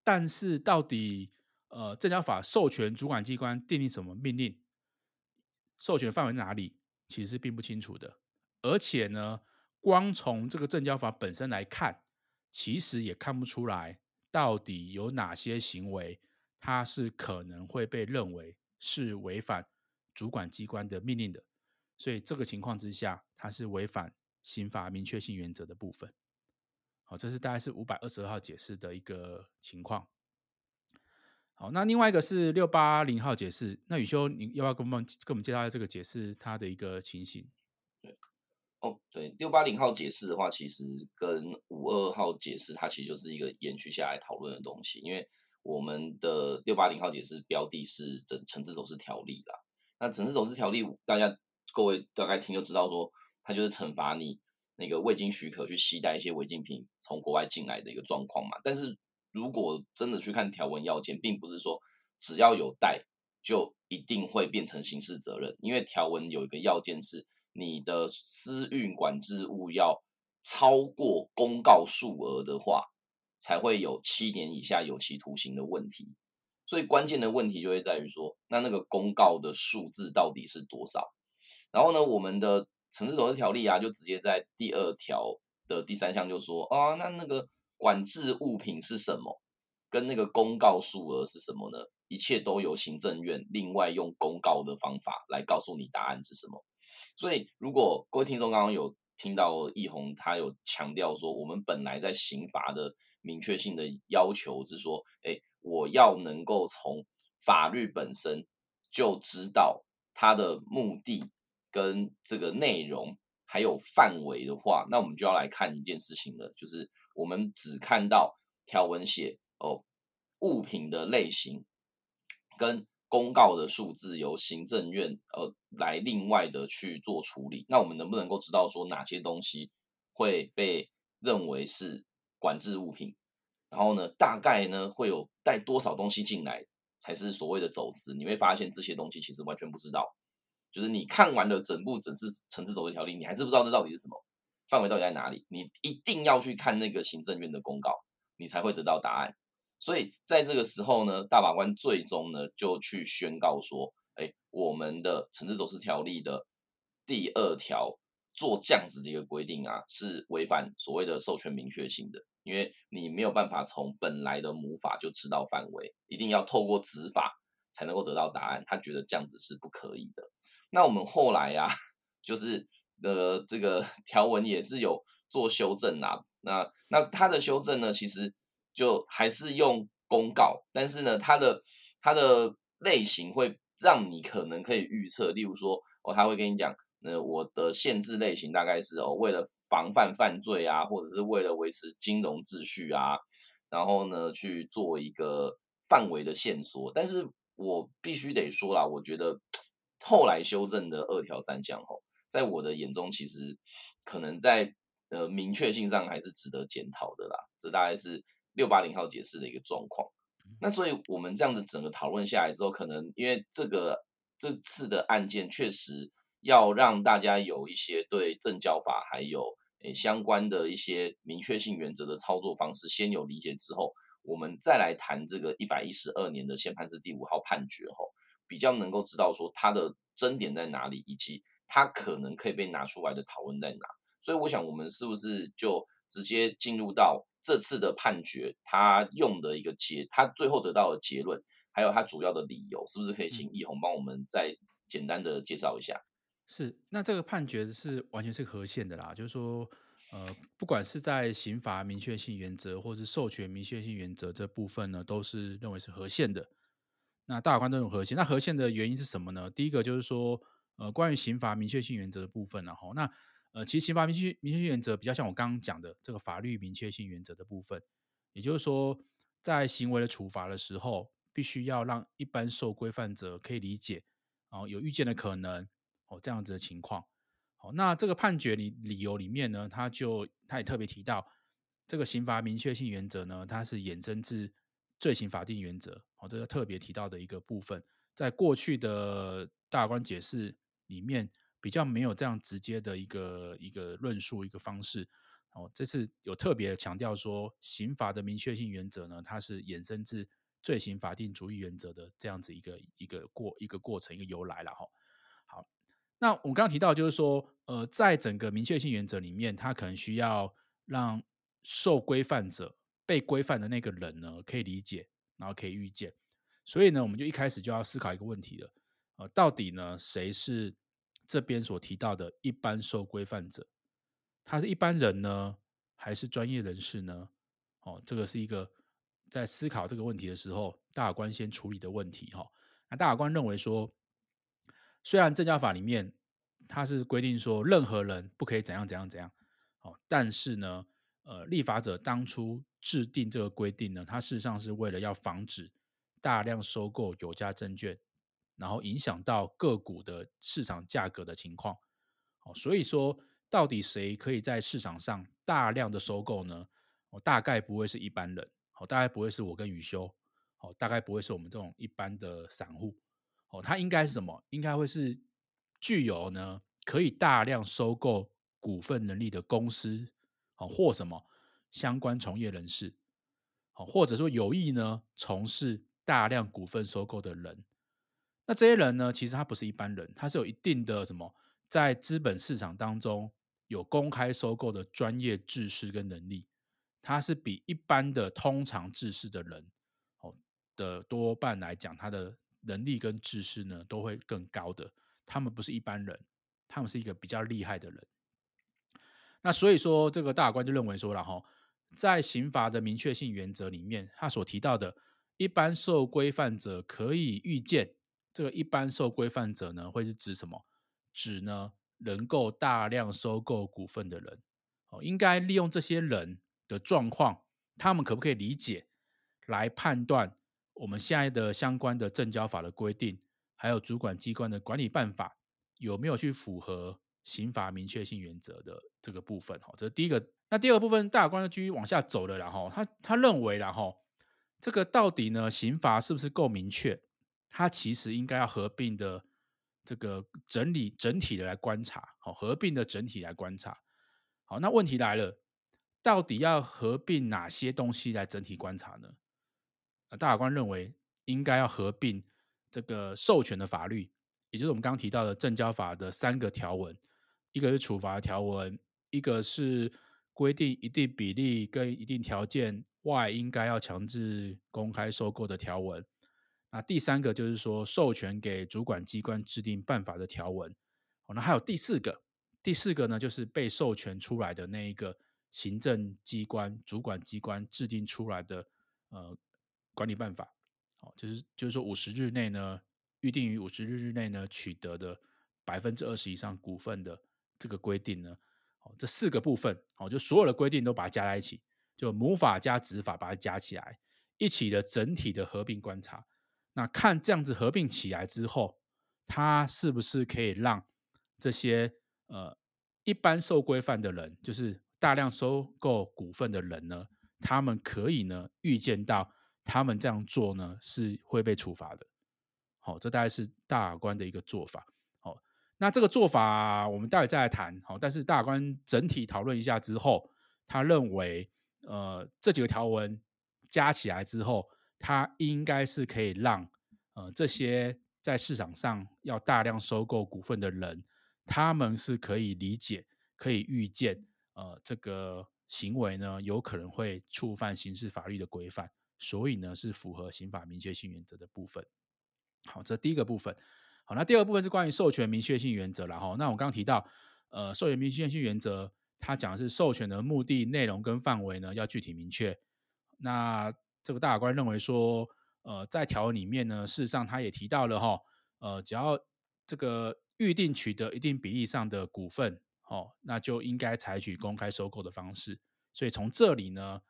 但是到底，呃，证交法授权主管机关订立什么命令，授权范围哪里，其实并不清楚的。而且呢，光从这个证交法本身来看，其实也看不出来到底有哪些行为，它是可能会被认为是违反主管机关的命令的。所以这个情况之下，它是违反刑法明确性原则的部分。好，这是大概是五百二十二号解释的一个情况。好，那另外一个是六八零号解释。那宇修，你要不要跟我们跟我们介绍一下这个解释它的一个情形？对，哦，对，六八零号解释的话，其实跟五二号解释它其实就是一个延续下来讨论的东西。因为我们的六八零号解释标的是整惩治走私条例啦。那惩治走私条例大家。各位大概听就知道说，说它就是惩罚你那个未经许可去携带一些违禁品从国外进来的一个状况嘛。但是如果真的去看条文要件，并不是说只要有带就一定会变成刑事责任，因为条文有一个要件是你的私运管制物要超过公告数额的话，才会有七年以下有期徒刑的问题。所以关键的问题就会在于说，那那个公告的数字到底是多少？然后呢，我们的惩治走私条例啊，就直接在第二条的第三项就说啊，那那个管制物品是什么，跟那个公告数额是什么呢？一切都由行政院另外用公告的方法来告诉你答案是什么。所以，如果各位听众刚刚有听到易宏他有强调说，我们本来在刑罚的明确性的要求是说，哎，我要能够从法律本身就知道它的目的。跟这个内容还有范围的话，那我们就要来看一件事情了，就是我们只看到条文写哦，物品的类型跟公告的数字由行政院呃来另外的去做处理，那我们能不能够知道说哪些东西会被认为是管制物品？然后呢，大概呢会有带多少东西进来才是所谓的走私？你会发现这些东西其实完全不知道。就是你看完了整部整治惩治走私条例，你还是不知道这到底是什么，范围到底在哪里？你一定要去看那个行政院的公告，你才会得到答案。所以在这个时候呢，大法官最终呢就去宣告说，哎，我们的惩治走私条例的第二条做这样子的一个规定啊，是违反所谓的授权明确性的，因为你没有办法从本来的母法就知道范围，一定要透过子法才能够得到答案。他觉得这样子是不可以的。那我们后来呀、啊，就是呃，这个条文也是有做修正啊。那那他的修正呢，其实就还是用公告，但是呢，它的它的类型会让你可能可以预测，例如说，哦，他会跟你讲，呃，我的限制类型大概是哦，为了防范犯罪啊，或者是为了维持金融秩序啊，然后呢，去做一个范围的线索。但是我必须得说啦，我觉得。后来修正的二条三项，吼，在我的眼中，其实可能在呃明确性上还是值得检讨的啦。这大概是六八零号解释的一个状况。那所以我们这样子整个讨论下来之后，可能因为这个这次的案件确实要让大家有一些对证交法还有诶相关的一些明确性原则的操作方式先有理解之后，我们再来谈这个一百一十二年的宪判字第五号判决后，比较能够知道说它的争点在哪里，以及它可能可以被拿出来的讨论在哪。所以我想，我们是不是就直接进入到这次的判决，他用的一个结，他最后得到的结论，还有他主要的理由，是不是可以请奕弘帮我们再简单的介绍一下？是，那这个判决是完全是合宪的啦，就是说，呃，不管是在刑罚明确性原则，或是授权明确性原则这部分呢，都是认为是合宪的。那大法官都认为合宪，那合宪的原因是什么呢？第一个就是说，呃，关于刑罚明确性原则的部分，然后那呃，其实刑罚明确明确性原则比较像我刚刚讲的这个法律明确性原则的部分，也就是说，在行为的处罚的时候，必须要让一般受规范者可以理解，哦，有预见的可能。哦，这样子的情况，好，那这个判决理理由里面呢，他就他也特别提到，这个刑罚明确性原则呢，它是衍生自罪行法定原则，哦，这个特别提到的一个部分，在过去的大法官解释里面比较没有这样直接的一个一个论述一个方式，哦，这次有特别强调说，刑法的明确性原则呢，它是衍生自罪行法定主义原则的这样子一个一个过一个过程一个由来了哈。好那我刚刚提到，就是说，呃，在整个明确性原则里面，它可能需要让受规范者、被规范的那个人呢，可以理解，然后可以预见。所以呢，我们就一开始就要思考一个问题了，呃，到底呢，谁是这边所提到的一般受规范者？他是一般人呢，还是专业人士呢？哦，这个是一个在思考这个问题的时候，大法官先处理的问题哈。那大法官认为说。虽然证交法里面它是规定说任何人不可以怎样怎样怎样，哦，但是呢，呃，立法者当初制定这个规定呢，它事实上是为了要防止大量收购有价证券，然后影响到个股的市场价格的情况。哦，所以说到底谁可以在市场上大量的收购呢？哦，大概不会是一般人，哦，大概不会是我跟宇修，哦，大概不会是我们这种一般的散户。哦，他应该是什么？应该会是具有呢可以大量收购股份能力的公司，哦，或什么相关从业人士，哦，或者说有意呢从事大量股份收购的人。那这些人呢，其实他不是一般人，他是有一定的什么，在资本市场当中有公开收购的专业知识跟能力，他是比一般的通常知识的人，哦的多半来讲，他的。能力跟知识呢都会更高的，他们不是一般人，他们是一个比较厉害的人。那所以说，这个大法官就认为说了哈，在刑罚的明确性原则里面，他所提到的一般受规范者可以预见，这个一般受规范者呢，会是指什么？指呢能够大量收购股份的人，哦，应该利用这些人的状况，他们可不可以理解来判断？我们现在的相关的证交法的规定，还有主管机关的管理办法，有没有去符合刑法明确性原则的这个部分？哈，这是第一个。那第二个部分，大法官继续往下走了，然后他他认为，然后这个到底呢，刑罚是不是够明确？他其实应该要合并的这个整理整体的来观察，好，合并的整体来观察。好，那问题来了，到底要合并哪些东西来整体观察呢？大法官认为应该要合并这个授权的法律，也就是我们刚刚提到的证交法的三个条文，一个是处罚条文，一个是规定一定比例跟一定条件外应该要强制公开收购的条文，那第三个就是说授权给主管机关制定办法的条文，哦那还有第四个，第四个呢就是被授权出来的那一个行政机关主管机关制定出来的呃。管理办法，哦，就是就是说五十日内呢，预定于五十日日内呢取得的百分之二十以上股份的这个规定呢，哦，这四个部分，哦，就所有的规定都把它加在一起，就母法加子法把它加起来，一起的整体的合并观察，那看这样子合并起来之后，它是不是可以让这些呃一般受规范的人，就是大量收购股份的人呢，他们可以呢预见到。他们这样做呢，是会被处罚的。好，这大概是大官的一个做法。好，那这个做法我们待会再来谈。好，但是大官整体讨论一下之后，他认为，呃，这几个条文加起来之后，它应该是可以让呃这些在市场上要大量收购股份的人，他们是可以理解、可以预见，呃，这个行为呢有可能会触犯刑事法律的规范，所以呢是符合刑法明确性原则的部分。好，这第一个部分。好，那第二部分是关于授权明确性原则，然后那我刚刚提到，呃，授权明确性原则，它讲的是授权的目的、内容跟范围呢要具体明确。那这个大法官认为说，呃，在条文里面呢，事实上他也提到了哈，呃，只要这个预定取得一定比例上的股份，哦，那就应该采取公开收购的方式。所以从这里呢，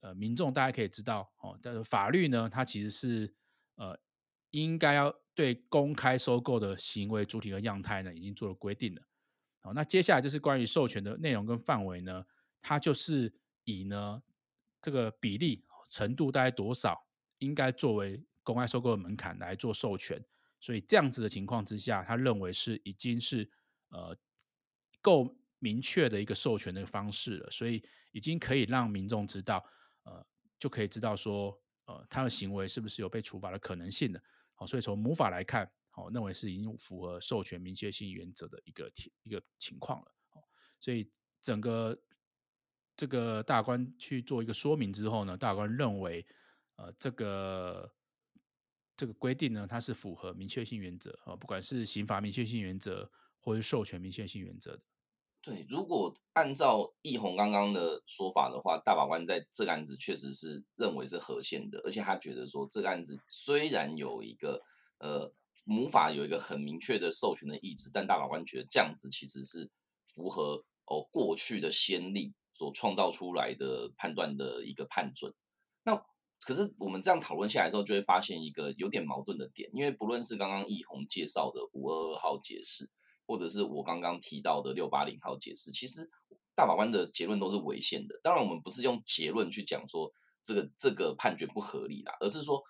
呃，民众大家可以知道，哦，但是法律呢，它其实是呃。应该要对公开收购的行为主体和样态呢，已经做了规定了。好，那接下来就是关于授权的内容跟范围呢，它就是以呢这个比例程度大概多少，应该作为公开收购的门槛来做授权。所以这样子的情况之下，他认为是已经是呃够明确的一个授权的方式了，所以已经可以让民众知道，呃，就可以知道说，呃，他的行为是不是有被处罚的可能性的。好，所以从母法来看，好，认为是已经符合授权明确性原则的一个一个情况了。所以整个这个大官去做一个说明之后呢，大官认为，呃，这个这个规定呢，它是符合明确性原则啊，不管是刑法明确性原则或是授权明确性原则的。对，如果按照奕弘刚刚的说法的话，大法官在这个案子确实是认为是合宪的，而且他觉得说这个案子虽然有一个呃母法有一个很明确的授权的意志，但大法官觉得这样子其实是符合哦过去的先例所创造出来的判断的一个判准。那可是我们这样讨论下来之后，就会发现一个有点矛盾的点，因为不论是刚刚奕弘介绍的五二二号解释。或者是我刚刚提到的六八零号解释，其实大法官的结论都是违宪的。当然，我们不是用结论去讲说这个这个判决不合理啦，而是说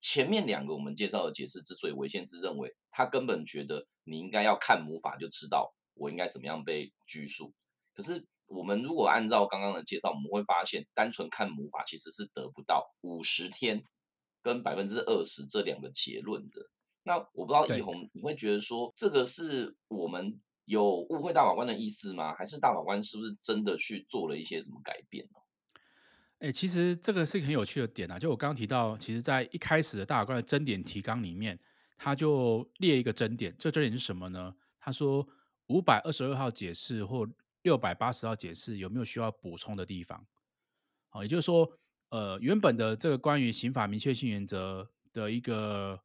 前面两个我们介绍的解释之所以违宪，是认为他根本觉得你应该要看母法就知道我应该怎么样被拘束。可是我们如果按照刚刚的介绍，我们会发现单纯看魔法其实是得不到五十天跟百分之二十这两个结论的。那我不知道奕弘，你会觉得说这个是我们有误会大法官的意思吗？还是大法官是不是真的去做了一些什么改变呢？哎，其实这个是一个很有趣的点啊。就我刚刚提到，其实在一开始的大法官的争点提纲里面，他就列一个争点。这个争点是什么呢？他说五百二十二号解释或六百八十号解释有没有需要补充的地方？好，也就是说，呃，原本的这个关于刑法明确性原则的一个。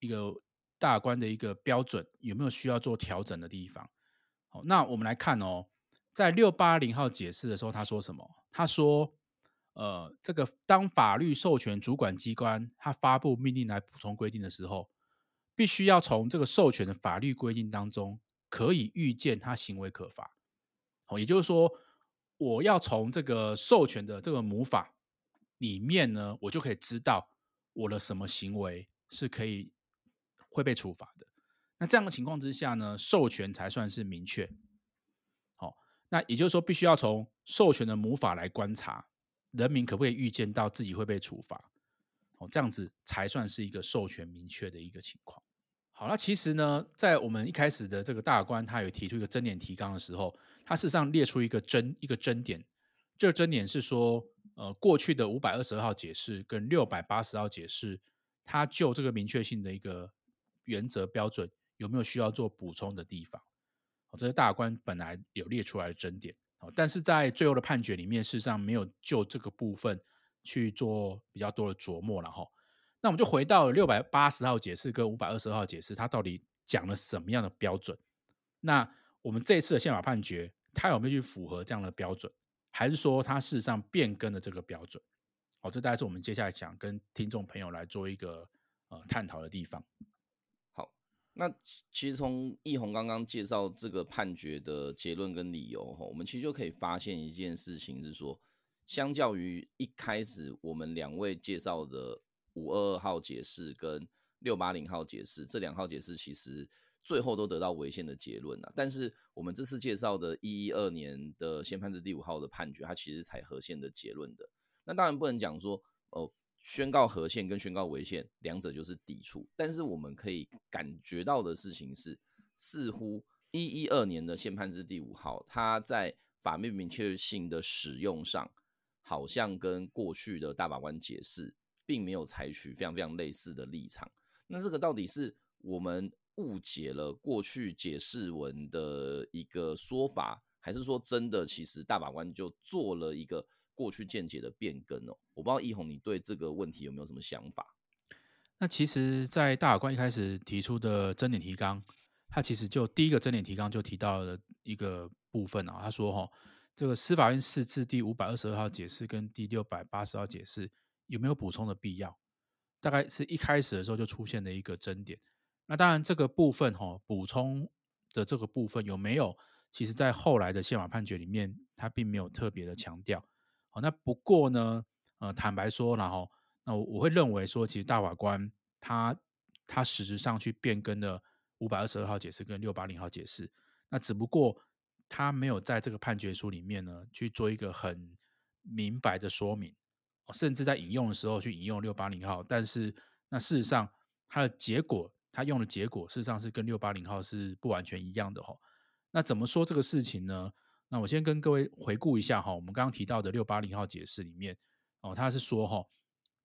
一个大官的一个标准有没有需要做调整的地方？好，那我们来看哦，在六八零号解释的时候，他说什么？他说，呃，这个当法律授权主管机关他发布命令来补充规定的时候，必须要从这个授权的法律规定当中可以预见他行为可罚。也就是说，我要从这个授权的这个母法里面呢，我就可以知道我的什么行为是可以。会被处罚的。那这样的情况之下呢，授权才算是明确。好，那也就是说，必须要从授权的母法来观察，人民可不可以预见到自己会被处罚？哦，这样子才算是一个授权明确的一个情况。好，那其实呢，在我们一开始的这个大官他有提出一个争点提纲的时候，他事实上列出一个争一个争点。这个争点是说，呃，过去的五百二十二号解释跟六百八十号解释，它就这个明确性的一个。原则标准有没有需要做补充的地方？哦，这是大法官本来有列出来的争点，但是在最后的判决里面，事实上没有就这个部分去做比较多的琢磨了哈。那我们就回到六百八十号解释跟五百二十号解释，它到底讲了什么样的标准？那我们这次的宪法判决，它有没有去符合这样的标准？还是说它事实上变更了这个标准？哦，这大概是我们接下来想跟听众朋友来做一个呃探讨的地方。好那其实从奕弘刚刚介绍这个判决的结论跟理由哈，我们其实就可以发现一件事情是说，相较于一开始我们两位介绍的五二二号解释跟六八零号解释，这两号解释其实最后都得到违宪的结论了。但是我们这次介绍的一一二年的宪判字第五号的判决，它其实采合宪的结论的。那当然不能讲说。哦，宣告合宪跟宣告违宪两者就是抵触。但是我们可以感觉到的事情是，似乎一一二年的宪判字第五号，它在法律明确性的使用上，好像跟过去的大法官解释，并没有采取非常非常类似的立场。那这个到底是我们误解了过去解释文的一个说法，还是说真的，其实大法官就做了一个过去见解的变更哦？我不知道易宏，你对这个问题有没有什么想法？那其实，在大法官一开始提出的争点提纲，他其实就第一个争点提纲就提到了一个。部分啊，他说哈，这个司法院释字第五百二十二号解释跟第六百八十号解释有没有补充的必要？大概是一开始的时候就出现了一个争点。那当然这个部分哈，补充的这个部分有没有？其实在后来的宪法判决里面，他并没有特别的强调。好，那不过呢，呃，坦白说，然后那我我会认为说，其实大法官他他实质上去变更了五百二十二号解释跟六八零号解释，那只不过。他没有在这个判决书里面呢去做一个很明白的说明，甚至在引用的时候去引用六八零号，但是那事实上它的结果，他用的结果事实上是跟六八零号是不完全一样的哈。那怎么说这个事情呢？那我先跟各位回顾一下哈，我们刚刚提到的六八零号解释里面哦，他是说哈，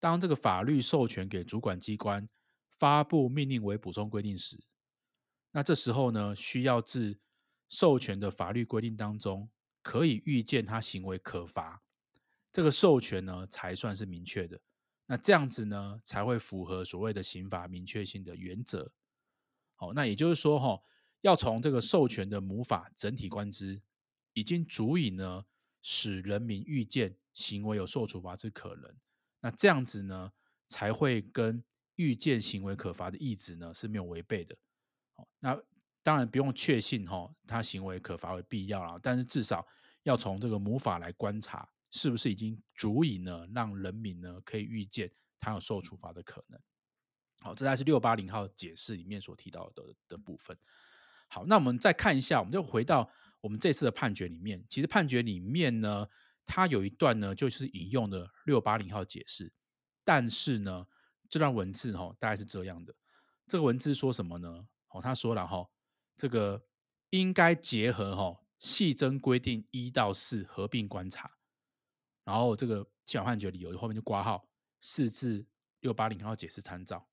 当这个法律授权给主管机关发布命令为补充规定时，那这时候呢需要自授权的法律规定当中，可以预见他行为可罚，这个授权呢才算是明确的。那这样子呢，才会符合所谓的刑法明确性的原则。好，那也就是说，哈，要从这个授权的母法整体观之，已经足以呢使人民预见行为有受处罚之可能。那这样子呢，才会跟预见行为可罚的意志呢是没有违背的。好，那。当然不用确信哈，他行为可罚为必要了，但是至少要从这个母法来观察，是不是已经足以呢，让人民呢可以预见他有受处罚的可能。好，这才是六八零号解释里面所提到的的部分。好，那我们再看一下，我们就回到我们这次的判决里面。其实判决里面呢，它有一段呢，就是引用的六八零号解释，但是呢，这段文字哈，大概是这样的。这个文字说什么呢？哦，他说了哈。这个应该结合哈细则规定一到四合并观察，然后这个宪法判决理由后面就挂号四字六八零号解释参照。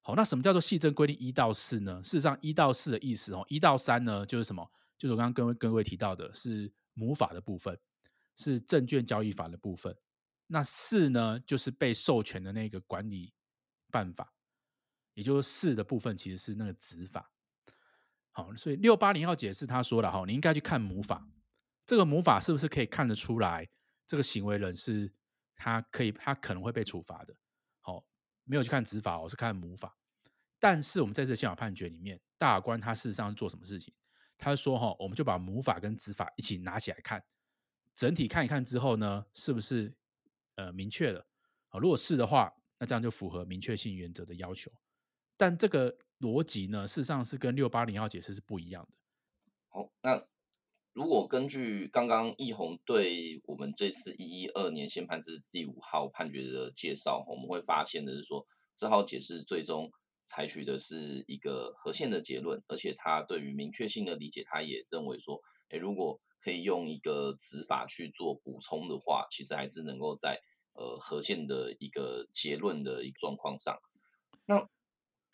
好，那什么叫做细则规定一到四呢？事实上，一到四的意思哦，一到三呢就是什么？就是我刚刚跟跟各位提到的是母法的部分，是证券交易法的部分。那四呢，就是被授权的那个管理办法，也就是四的部分其实是那个子法。好，所以六八零号解释他说了哈，你应该去看母法，这个母法是不是可以看得出来，这个行为人是他可以他可能会被处罚的。好，没有去看子法，我是看母法。但是我们在这宪法判决里面，大法官他事实上做什么事情？他说哈，我们就把母法跟子法一起拿起来看，整体看一看之后呢，是不是呃明确了？好，如果是的话，那这样就符合明确性原则的要求。但这个。逻辑呢，事实上是跟六八零号解释是不一样的。好，那如果根据刚刚易弘对我们这次一一二年宪判之第五号判决的介绍，我们会发现的是说，这号解释最终采取的是一个合宪的结论，而且他对于明确性的理解，他也认为说，诶，如果可以用一个子法去做补充的话，其实还是能够在呃合宪的一个结论的一个状况上，那。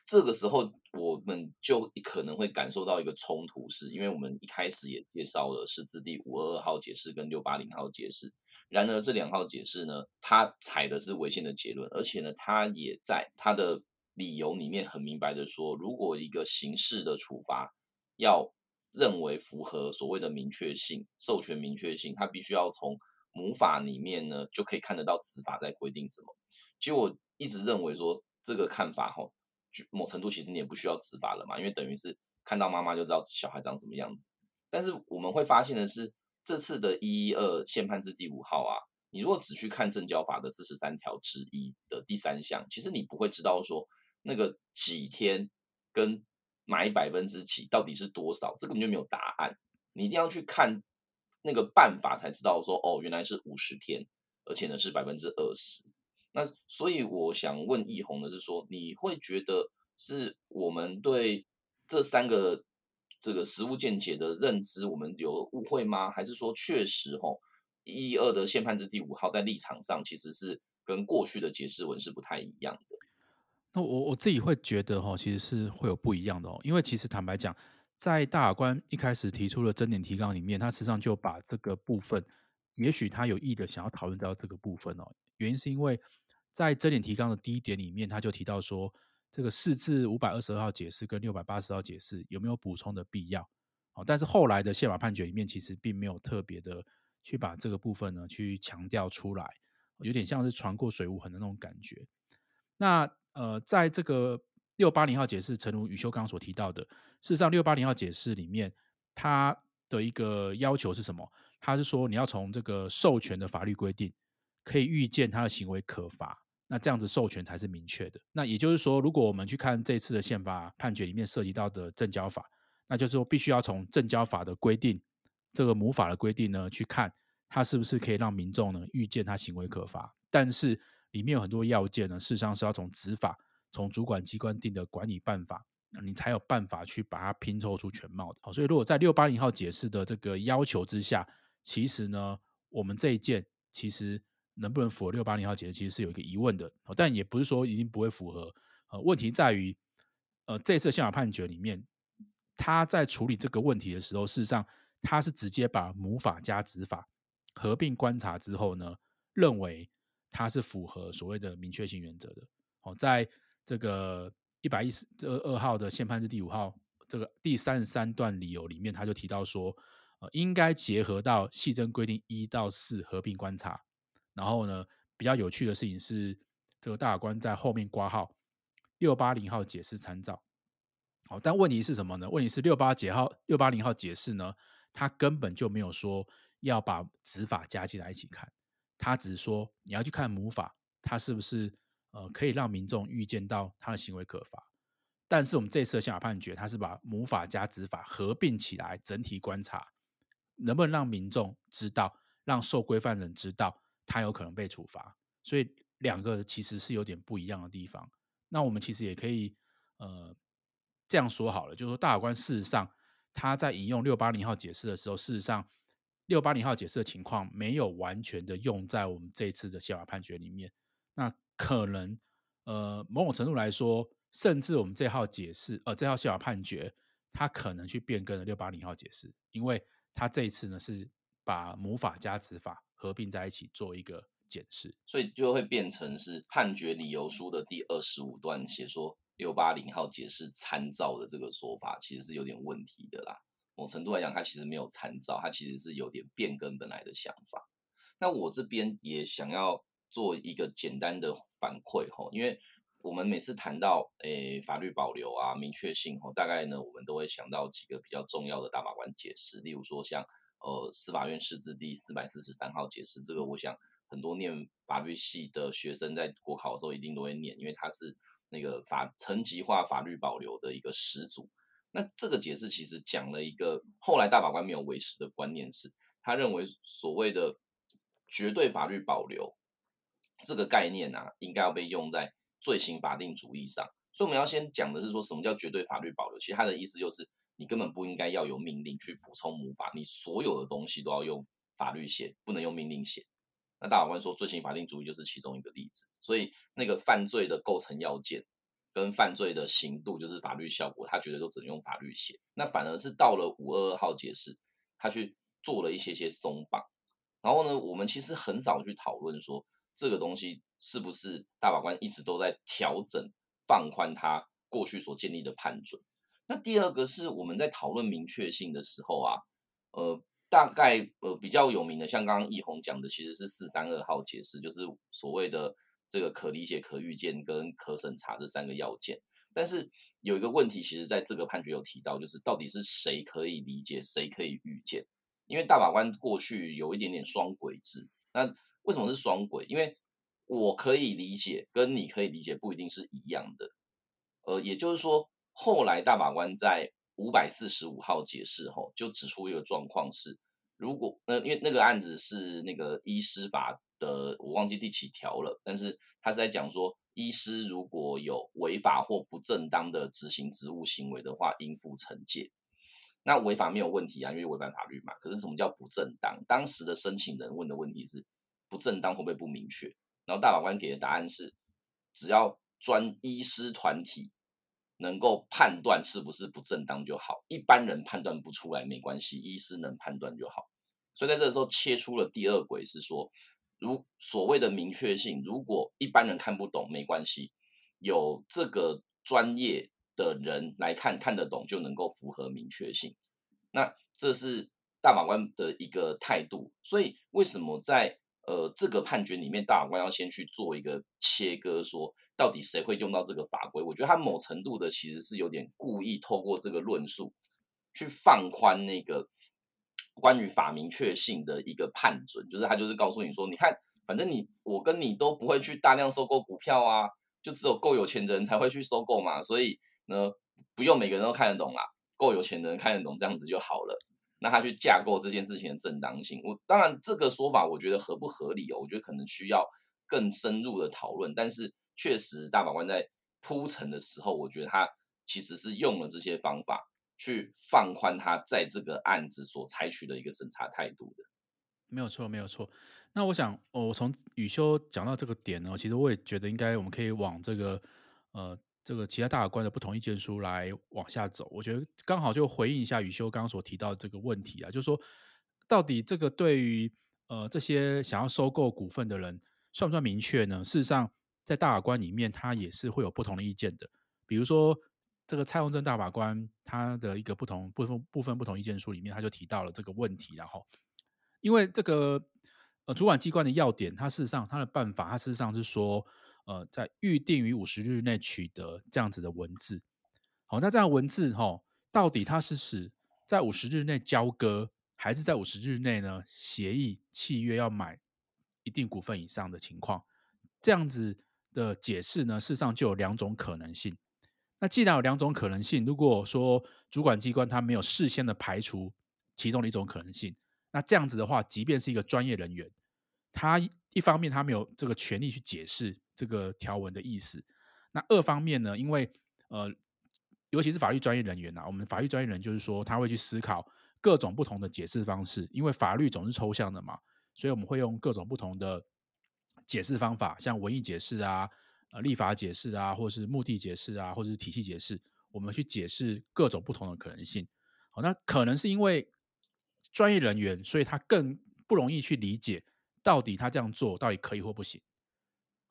这个时候，我们就可能会感受到一个冲突，是因为我们一开始也介绍了释字第五二二号解释跟六八零号解释，然而这两号解释呢，它采的是违宪的结论，而且呢，它也在它的理由里面很明白的说，如果一个刑事的处罚要认为符合所谓的明确性、授权明确性，它必须要从母法里面呢就可以看得到子法在规定什么。其实我一直认为说这个看法哈。某程度其实你也不需要执法了嘛，因为等于是看到妈妈就知道小孩长什么样子。但是我们会发现的是，这次的一一二宪判字第五号啊，你如果只去看正交法的四十三条之一的第三项，其实你不会知道说那个几天跟买百分之几到底是多少，这根本就没有答案。你一定要去看那个办法才知道说，哦，原来是五十天，而且呢是百分之二十。那所以我想问奕弘的是说，你会觉得是我们对这三个这个实务见解的认知，我们有误会吗？还是说确实吼一二的宪判之第五号在立场上其实是跟过去的解释文是不太一样的？那我我自己会觉得哈，其实是会有不一样的哦，因为其实坦白讲，在大法官一开始提出的争点提纲里面，他实际上就把这个部分，也许他有意的想要讨论到这个部分哦，原因是因为。在这点提纲的第一点里面，他就提到说，这个四字五百二十二号解释跟六百八十号解释有没有补充的必要？哦，但是后来的宪法判决里面，其实并没有特别的去把这个部分呢去强调出来，有点像是船过水无痕的那种感觉。那呃，在这个六八零号解释，诚如宇修刚刚所提到的，事实上六八零号解释里面，它的一个要求是什么？它是说你要从这个授权的法律规定，可以预见他的行为可罚。那这样子授权才是明确的。那也就是说，如果我们去看这次的宪法判决里面涉及到的证交法，那就是说必须要从证交法的规定，这个母法的规定呢，去看它是不是可以让民众呢预见他行为可罚。但是里面有很多要件呢，事实上是要从执法，从主管机关定的管理办法，你才有办法去把它拼凑出全貌的。好，所以如果在六八零号解释的这个要求之下，其实呢，我们这一件其实。能不能符合六八零号解释，其实是有一个疑问的，但也不是说一定不会符合。呃，问题在于，呃，这次宪法判决里面，他在处理这个问题的时候，事实上他是直接把母法加子法合并观察之后呢，认为它是符合所谓的明确性原则的。哦，在这个一百一十二号的宪判是第五号这个第三十三段理由里面，他就提到说，呃，应该结合到系争规定一到四合并观察。然后呢，比较有趣的事情是，这个大法官在后面挂号六八零号解释参照。好，但问题是什么呢？问题是六八解号六八零号解释呢，他根本就没有说要把子法加进来一起看，他只是说你要去看母法，它是不是呃可以让民众预见到他的行为可罚。但是我们这次的宪法判决，他是把母法加子法合并起来，整体观察能不能让民众知道，让受规范人知道。他有可能被处罚，所以两个其实是有点不一样的地方。那我们其实也可以呃这样说好了，就是说大法官事实上他在引用六八零号解释的时候，事实上六八零号解释的情况没有完全的用在我们这次的宪法判决里面。那可能呃某种程度来说，甚至我们这号解释呃这号宪法判决，它可能去变更了六八零号解释，因为他这一次呢是把母法加子法。合并在一起做一个检视，所以就会变成是判决理由书的第二十五段写说六八零号解释参照的这个说法，其实是有点问题的啦。某程度来讲，它其实没有参照，它其实是有点变更本来的想法。那我这边也想要做一个简单的反馈吼，因为我们每次谈到诶法律保留啊、明确性吼，大概呢我们都会想到几个比较重要的大法官解释，例如说像。呃，司法院释字第四百四十三号解释，这个我想很多念法律系的学生在国考的时候一定都会念，因为它是那个法层级化法律保留的一个始祖。那这个解释其实讲了一个后来大法官没有维持的观念是，他认为所谓的绝对法律保留这个概念啊，应该要被用在罪刑法定主义上。所以我们要先讲的是说什么叫绝对法律保留，其实他的意思就是。你根本不应该要有命令去补充母法，你所有的东西都要用法律写，不能用命令写。那大法官说，罪刑法定主义就是其中一个例子。所以那个犯罪的构成要件跟犯罪的刑度，就是法律效果，他觉得都只能用法律写。那反而是到了五二二号解释，他去做了一些些松绑。然后呢，我们其实很少去讨论说这个东西是不是大法官一直都在调整、放宽他过去所建立的判准。那第二个是我们在讨论明确性的时候啊，呃，大概呃比较有名的，像刚刚易红讲的，其实是四三二号解释，就是所谓的这个可理解、可预见跟可审查这三个要件。但是有一个问题，其实在这个判决有提到，就是到底是谁可以理解，谁可以预见？因为大法官过去有一点点双轨制。那为什么是双轨？因为我可以理解，跟你可以理解不一定是一样的。呃，也就是说。后来大法官在五百四十五号解释后，就指出一个状况是，如果呃，因为那个案子是那个医师法的，我忘记第几条了，但是他是在讲说，医师如果有违法或不正当的执行职务行为的话，应负惩戒。那违法没有问题啊，因为违反法律嘛。可是什么叫不正当？当时的申请人问的问题是不正当会不会不明确？然后大法官给的答案是，只要专医师团体能够判断是不是不正当就好，一般人判断不出来没关系，医师能判断就好。所以在这个时候切出了第二轨，是说，如所谓的明确性，如果一般人看不懂没关系，有这个专业的人来看看得懂就能够符合明确性。那这是大法官的一个态度。所以为什么在呃这个判决里面，大法官要先去做一个切割，说到底谁会用到这个法规？我觉得他某程度的其实是有点故意透过这个论述去放宽那个。关于法明确性的一个判准，就是他就是告诉你说，你看，反正你我跟你都不会去大量收购股票啊，就只有够有钱的人才会去收购嘛，所以呢，不用每个人都看得懂啦，够有钱的人看得懂这样子就好了。那他去架构这件事情的正当性，我当然这个说法我觉得合不合理哦，我觉得可能需要更深入的讨论。但是确实大法官在铺陈的时候，我觉得他其实是用了这些方法。去放宽他在这个案子所采取的一个审查态度的，没有错，没有错。那我想，我从宇修讲到这个点呢，其实我也觉得应该我们可以往这个呃这个其他大法官的不同意见书来往下走。我觉得刚好就回应一下宇修刚刚所提到的这个问题啊，就是说到底这个对于呃这些想要收购股份的人算不算明确呢？事实上，在大法官里面，他也是会有不同的意见的，比如说。这个蔡永正大法官他的一个不同部分部分不同意见书里面，他就提到了这个问题。然后，因为这个呃主管机关的要点，他事实上他的办法，他事实上是说，呃，在预定于五十日内取得这样子的文字。好，那这样文字哈，到底它是使在五十日内交割，还是在五十日内呢协议契约要买一定股份以上的情况？这样子的解释呢，事实上就有两种可能性。那既然有两种可能性，如果说主管机关他没有事先的排除其中的一种可能性，那这样子的话，即便是一个专业人员，他一方面他没有这个权利去解释这个条文的意思，那二方面呢，因为呃，尤其是法律专业人员呐、啊，我们法律专业人就是说他会去思考各种不同的解释方式，因为法律总是抽象的嘛，所以我们会用各种不同的解释方法，像文义解释啊。呃，立法解释啊，或是目的解释啊，或者是体系解释，我们去解释各种不同的可能性。好，那可能是因为专业人员，所以他更不容易去理解到底他这样做到底可以或不行。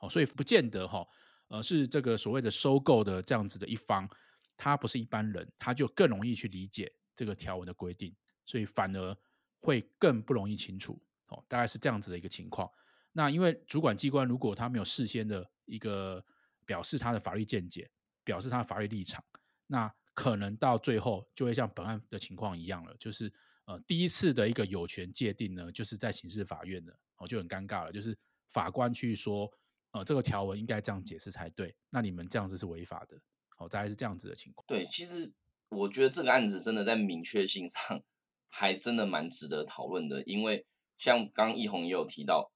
好，所以不见得哈，呃，是这个所谓的收购的这样子的一方，他不是一般人，他就更容易去理解这个条文的规定，所以反而会更不容易清楚。哦，大概是这样子的一个情况。那因为主管机关如果他没有事先的一个表示他的法律见解，表示他的法律立场，那可能到最后就会像本案的情况一样了，就是呃第一次的一个有权界定呢，就是在刑事法院的哦，就很尴尬了，就是法官去说呃这个条文应该这样解释才对，那你们这样子是违法的，好，大概是这样子的情况。对，其实我觉得这个案子真的在明确性上 还真的蛮值得讨论的，因为像刚奕弘也有提到。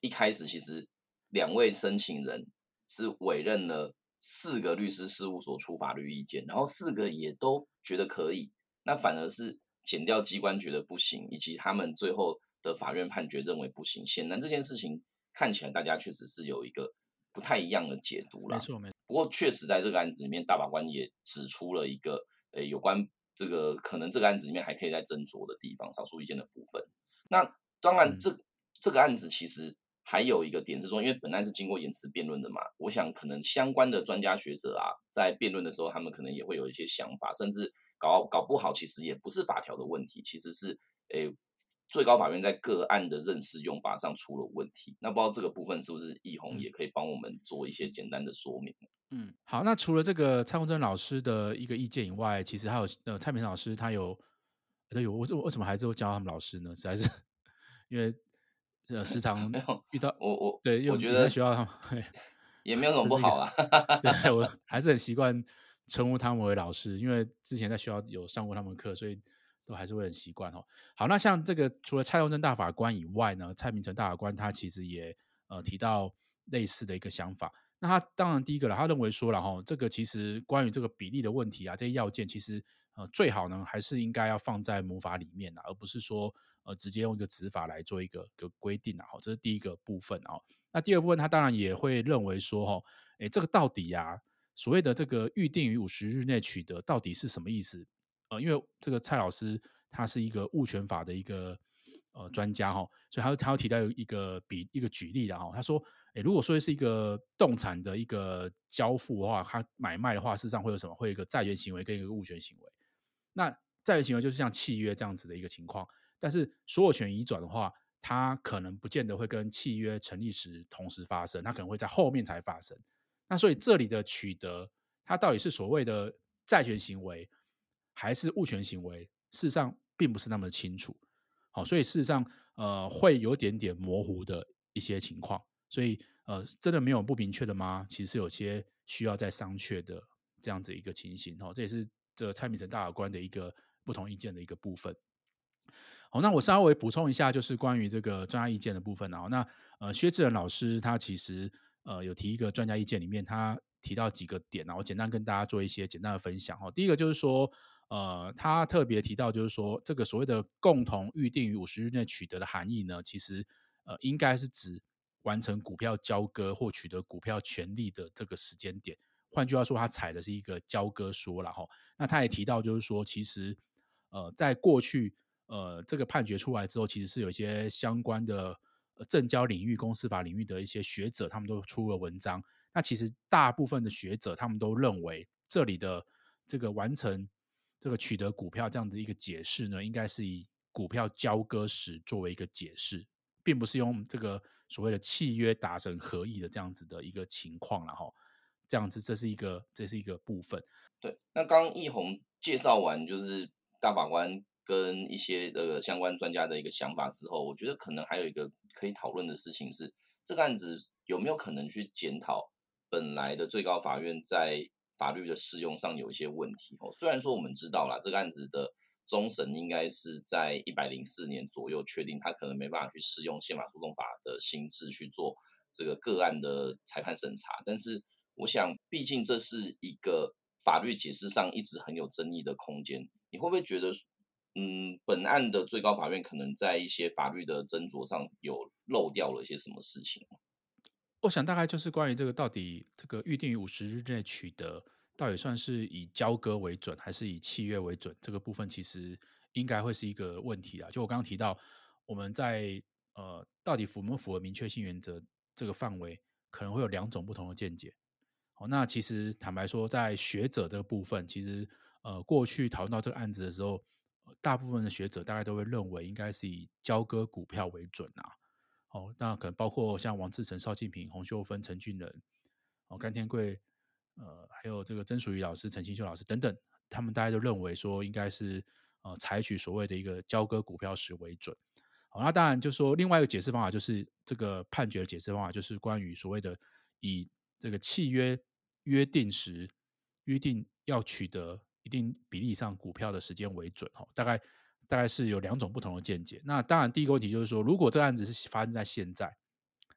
一开始其实两位申请人是委任了四个律师事务所出法律意见，然后四个也都觉得可以，那反而是减调机关觉得不行，以及他们最后的法院判决认为不行。显然这件事情看起来大家确实是有一个不太一样的解读了。没错没错。不过确实在这个案子里面，大法官也指出了一个呃有关这个可能这个案子里面还可以再斟酌的地方，少数意见的部分。那当然这、嗯、这个案子其实。还有一个点是说，因为本案是经过言词辩论的嘛，我想可能相关的专家学者啊，在辩论的时候，他们可能也会有一些想法，甚至搞搞不好，其实也不是法条的问题，其实是诶最高法院在个案的认识用法上出了问题。那不知道这个部分是不是易弘也可以帮我们做一些简单的说明？嗯，好，那除了这个蔡宏正老师的一个意见以外，其实还有呃蔡明老师他有，他有我为为什么还是会教他们老师呢？实在是因为。呃，时常遇到我我对，我觉得学校他们也没有什么不好啊。对，我 还是很习惯称呼他们为老师，因为之前在学校有上过他们课，所以都还是会很习惯哦。好，那像这个除了蔡中正大法官以外呢，蔡明诚大法官他其实也呃提到类似的一个想法。那他当然第一个了，他认为说了哈，这个其实关于这个比例的问题啊，这些要件其实呃最好呢还是应该要放在母法里面啊，而不是说呃直接用一个子法来做一个个规定啊。好，这是第一个部分啊。那第二部分他当然也会认为说哈，诶，这个到底呀，所谓的这个预定于五十日内取得到底是什么意思？呃，因为这个蔡老师他是一个物权法的一个呃专家哈，所以他他要提到一个比一个举例的哈，他说，诶，如果说是一个动产的一个交付的话，他买卖的话，事实上会有什么？会有一个债权行为跟一个物权行为。那债权行为就是像契约这样子的一个情况，但是所有权移转的话，它可能不见得会跟契约成立时同时发生，它可能会在后面才发生。那所以这里的取得，它到底是所谓的债权行为？还是物权行为，事实上并不是那么清楚，好，所以事实上，呃，会有点点模糊的一些情况，所以，呃，真的没有不明确的吗？其实有些需要再商榷的这样子一个情形，哦，这也是这蔡明成大法官的一个不同意见的一个部分。好，那我稍微补充一下，就是关于这个专家意见的部分啊，那呃，薛志仁老师他其实呃有提一个专家意见，里面他提到几个点啊，我简单跟大家做一些简单的分享哈。第一个就是说。呃，他特别提到，就是说，这个所谓的共同预定于五十日内取得的含义呢，其实呃，应该是指完成股票交割或取得股票权利的这个时间点。换句话说，他采的是一个交割说了哈。那他也提到，就是说，其实呃，在过去呃这个判决出来之后，其实是有一些相关的证交领域、公司法领域的一些学者，他们都出了文章。那其实大部分的学者，他们都认为这里的这个完成。这个取得股票这样的一个解释呢，应该是以股票交割时作为一个解释，并不是用这个所谓的契约达成合意的这样子的一个情况了哈。这样子，这是一个这是一个部分。对，那刚刚奕弘介绍完就是大法官跟一些呃相关专家的一个想法之后，我觉得可能还有一个可以讨论的事情是，这个案子有没有可能去检讨本来的最高法院在。法律的适用上有一些问题哦。虽然说我们知道啦，这个案子的终审应该是在一百零四年左右确定，他可能没办法去适用宪法诉讼法的新制去做这个个案的裁判审查。但是，我想，毕竟这是一个法律解释上一直很有争议的空间。你会不会觉得，嗯，本案的最高法院可能在一些法律的斟酌上有漏掉了一些什么事情？我想大概就是关于这个到底这个预定于五十日内取得，到底算是以交割为准还是以契约为准？这个部分其实应该会是一个问题啊。就我刚刚提到，我们在呃到底符不符合明确性原则这个范围，可能会有两种不同的见解。好，那其实坦白说，在学者这个部分，其实呃过去讨论到这个案子的时候，大部分的学者大概都会认为应该是以交割股票为准啊。哦，那可能包括像王志成、邵庆平、洪秀芬、陈俊仁、哦甘天贵，呃，还有这个曾淑仪老师、陈清秀老师等等，他们大家都认为说应该是呃采取所谓的一个交割股票时为准。好，那当然就说另外一个解释方法就是这个判决的解释方法就是关于所谓的以这个契约约定时约定要取得一定比例上股票的时间为准。哦，大概。大概是有两种不同的见解。那当然，第一个问题就是说，如果这个案子是发生在现在，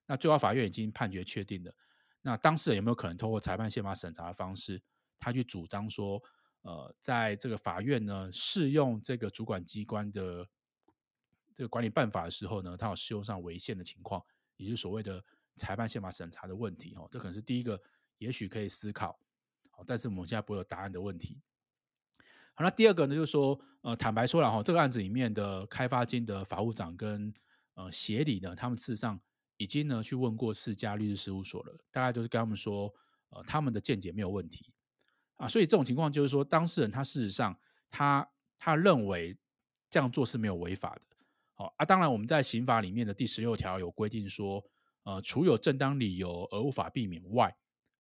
那最高法院已经判决确定了，那当事人有没有可能透过裁判宪法审查的方式，他去主张说，呃，在这个法院呢适用这个主管机关的这个管理办法的时候呢，他有适用上违宪的情况，也就是所谓的裁判宪法审查的问题。哦，这可能是第一个，也许可以思考。好，但是我们现在不会有答案的问题。那第二个呢，就是说，呃，坦白说了哈，这个案子里面的开发金的法务长跟呃协理呢，他们事实上已经呢去问过四家律师事务所了，大概就是跟他们说，呃，他们的见解没有问题啊，所以这种情况就是说，当事人他事实上他他认为这样做是没有违法的。好啊，当然我们在刑法里面的第十六条有规定说，呃，除有正当理由而无法避免外，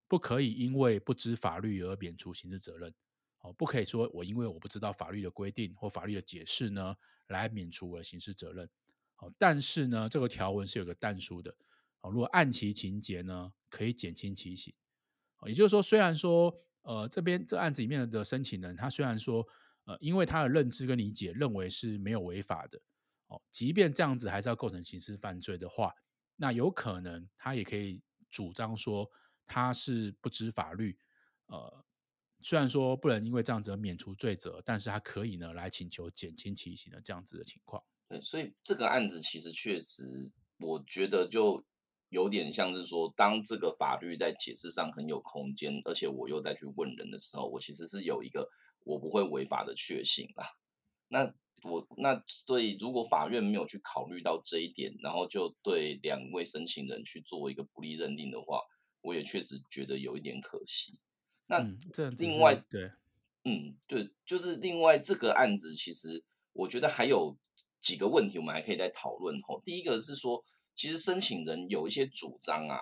不可以因为不知法律而免除刑事责任。哦，不可以说我因为我不知道法律的规定或法律的解释呢，来免除我的刑事责任。哦，但是呢，这个条文是有个但书的。哦，如果按其情节呢，可以减轻其刑。也就是说，虽然说，呃，这边这案子里面的申请人，他虽然说，呃，因为他的认知跟理解认为是没有违法的，哦，即便这样子还是要构成刑事犯罪的话，那有可能他也可以主张说他是不知法律，呃，虽然说不能因为这样子而免除罪责，但是他可以呢来请求减轻其刑的这样子的情况。对，所以这个案子其实确实，我觉得就有点像是说，当这个法律在解释上很有空间，而且我又再去问人的时候，我其实是有一个。我不会违法的确信啦，那我那所以如果法院没有去考虑到这一点，然后就对两位申请人去做一个不利认定的话，我也确实觉得有一点可惜。那这另外，嗯、对，嗯，对，就是另外这个案子，其实我觉得还有几个问题，我们还可以再讨论吼。第一个是说，其实申请人有一些主张啊，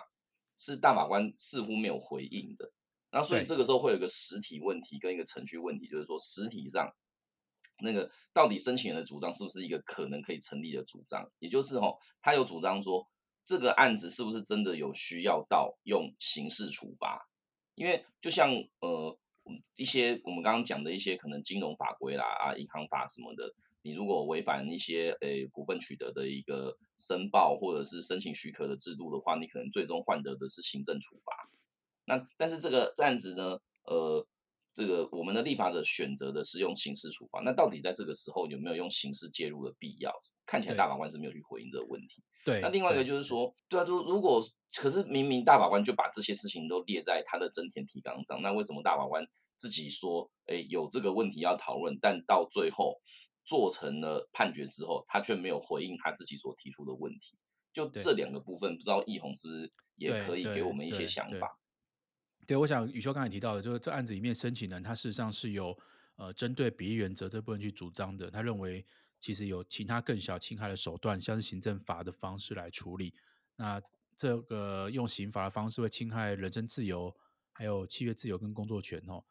是大法官似乎没有回应的。那所以这个时候会有一个实体问题跟一个程序问题，就是说实体上那个到底申请人的主张是不是一个可能可以成立的主张？也就是哈，他有主张说这个案子是不是真的有需要到用刑事处罚？因为就像呃一些我们刚刚讲的一些可能金融法规啦啊银行法什么的，你如果违反一些诶股份取得的一个申报或者是申请许可的制度的话，你可能最终换得的是行政处罚。那但是这个案子呢，呃，这个我们的立法者选择的是用刑事处罚，那到底在这个时候有没有用刑事介入的必要？看起来大法官是没有去回应这个问题。对。那另外一个就是说，对，对啊，如如果可是明明大法官就把这些事情都列在他的增填提纲上，那为什么大法官自己说，哎，有这个问题要讨论，但到最后做成了判决之后，他却没有回应他自己所提出的问题？就这两个部分，不知道奕弘是不是也可以给我们一些想法？对，我想宇修刚才提到的，就是这案子里面申请人他事实上是有呃针对比例原则这部分去主张的。他认为其实有其他更小侵害的手段，像是行政罚的方式来处理。那这个用刑罚的方式会侵害人身自由，还有契约自由跟工作权哦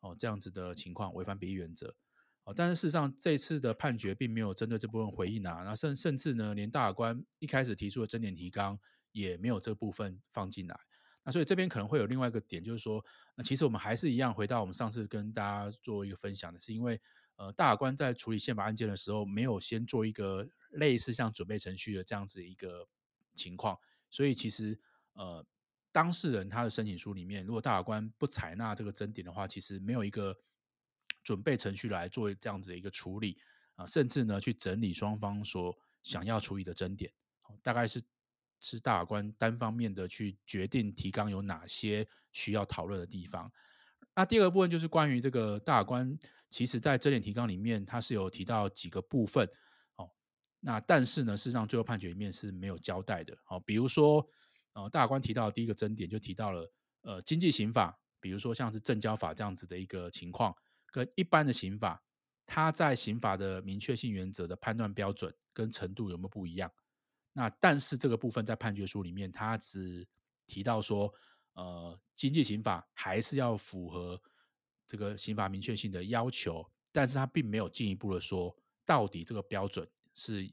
哦这样子的情况违反比例原则哦。但是事实上这次的判决并没有针对这部分回应啊。那甚甚至呢，连大法官一开始提出的争点提纲也没有这部分放进来。那所以这边可能会有另外一个点，就是说，那其实我们还是一样回到我们上次跟大家做一个分享的，是因为呃大法官在处理宪法案件的时候，没有先做一个类似像准备程序的这样子一个情况，所以其实呃当事人他的申请书里面，如果大法官不采纳这个争点的话，其实没有一个准备程序来做这样子的一个处理啊，甚至呢去整理双方所想要处理的争点，大概是。是大法官单方面的去决定提纲有哪些需要讨论的地方。那第二个部分就是关于这个大法官，其实在争点提纲里面，他是有提到几个部分哦。那但是呢，事实上最后判决里面是没有交代的。哦，比如说，呃，大法官提到第一个争点就提到了，呃，经济刑法，比如说像是证交法这样子的一个情况，跟一般的刑法，它在刑法的明确性原则的判断标准跟程度有没有不一样？那但是这个部分在判决书里面，他只提到说，呃，经济刑法还是要符合这个刑法明确性的要求，但是他并没有进一步的说，到底这个标准是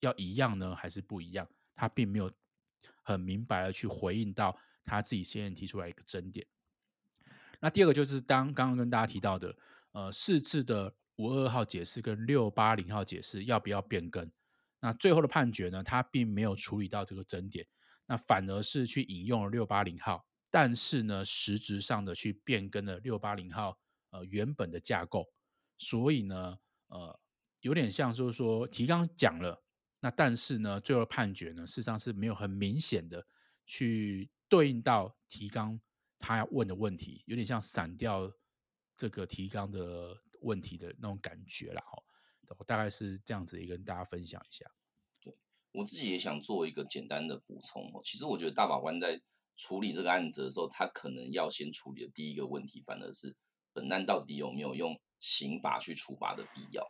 要一样呢，还是不一样？他并没有很明白的去回应到他自己先提出来一个争点。那第二个就是当刚刚跟大家提到的，呃，四字的五二号解释跟六八零号解释要不要变更？那最后的判决呢，他并没有处理到这个争点，那反而是去引用了六八零号，但是呢，实质上的去变更了六八零号呃原本的架构，所以呢，呃，有点像就是说提纲讲了，那但是呢，最后的判决呢，事实上是没有很明显的去对应到提纲他要问的问题，有点像散掉这个提纲的问题的那种感觉了哈。我大概是这样子，也跟大家分享一下。对，我自己也想做一个简单的补充哦。其实我觉得大法官在处理这个案子的时候，他可能要先处理的第一个问题，反而是本案到底有没有用刑法去处罚的必要。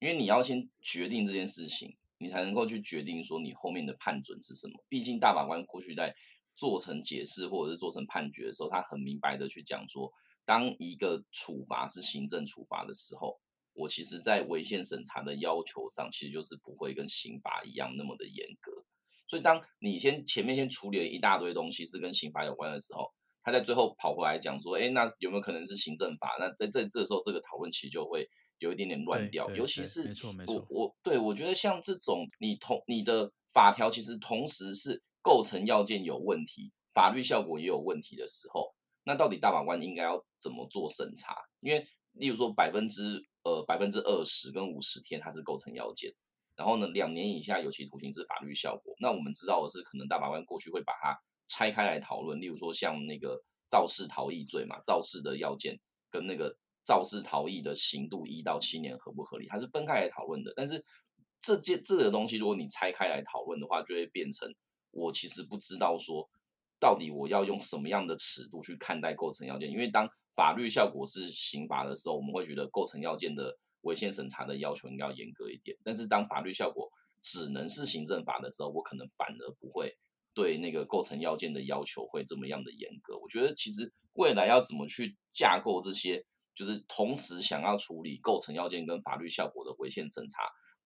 因为你要先决定这件事情，你才能够去决定说你后面的判准是什么。毕竟大法官过去在做成解释或者是做成判决的时候，他很明白的去讲说，当一个处罚是行政处罚的时候。我其实，在违宪审查的要求上，其实就是不会跟刑法一样那么的严格。所以，当你先前面先处理了一大堆东西是跟刑法有关的时候，他在最后跑回来讲说，哎，那有没有可能是行政法？那在在这时候，这个讨论其实就会有一点点乱掉，尤其是我我对我觉得像这种你同你的法条其实同时是构成要件有问题，法律效果也有问题的时候，那到底大法官应该要怎么做审查？因为例如说百分之呃百分之二十跟五十天它是构成要件，然后呢两年以下有期徒刑是法律效果。那我们知道的是，可能大法官过去会把它拆开来讨论，例如说像那个肇事逃逸罪嘛，肇事的要件跟那个肇事逃逸的刑度一到七年合不合理，它是分开来讨论的。但是这件这个东西，如果你拆开来讨论的话，就会变成我其实不知道说到底我要用什么样的尺度去看待构成要件，因为当法律效果是刑罚的时候，我们会觉得构成要件的违宪审查的要求应该要严格一点。但是当法律效果只能是行政法的时候，我可能反而不会对那个构成要件的要求会这么样的严格。我觉得其实未来要怎么去架构这些，就是同时想要处理构成要件跟法律效果的违宪审查，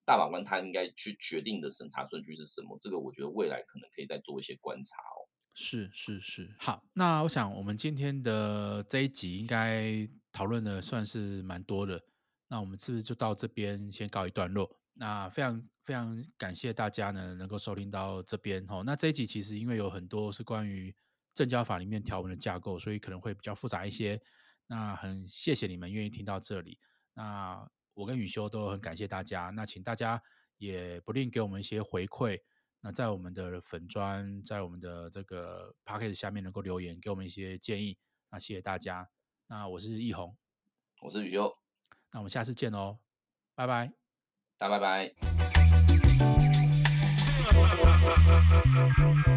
大法官他应该去决定的审查顺序是什么？这个我觉得未来可能可以再做一些观察哦。是是是，好，那我想我们今天的这一集应该讨论的算是蛮多的，那我们是不是就到这边先告一段落？那非常非常感谢大家呢能够收听到这边哦。那这一集其实因为有很多是关于证交法里面条文的架构，所以可能会比较复杂一些。那很谢谢你们愿意听到这里，那我跟宇修都很感谢大家。那请大家也不吝给我们一些回馈。那在我们的粉砖，在我们的这个 p a c k a g e 下面能够留言，给我们一些建议。那谢谢大家。那我是易红，我是宇修。那我们下次见哦，拜拜，大家拜拜。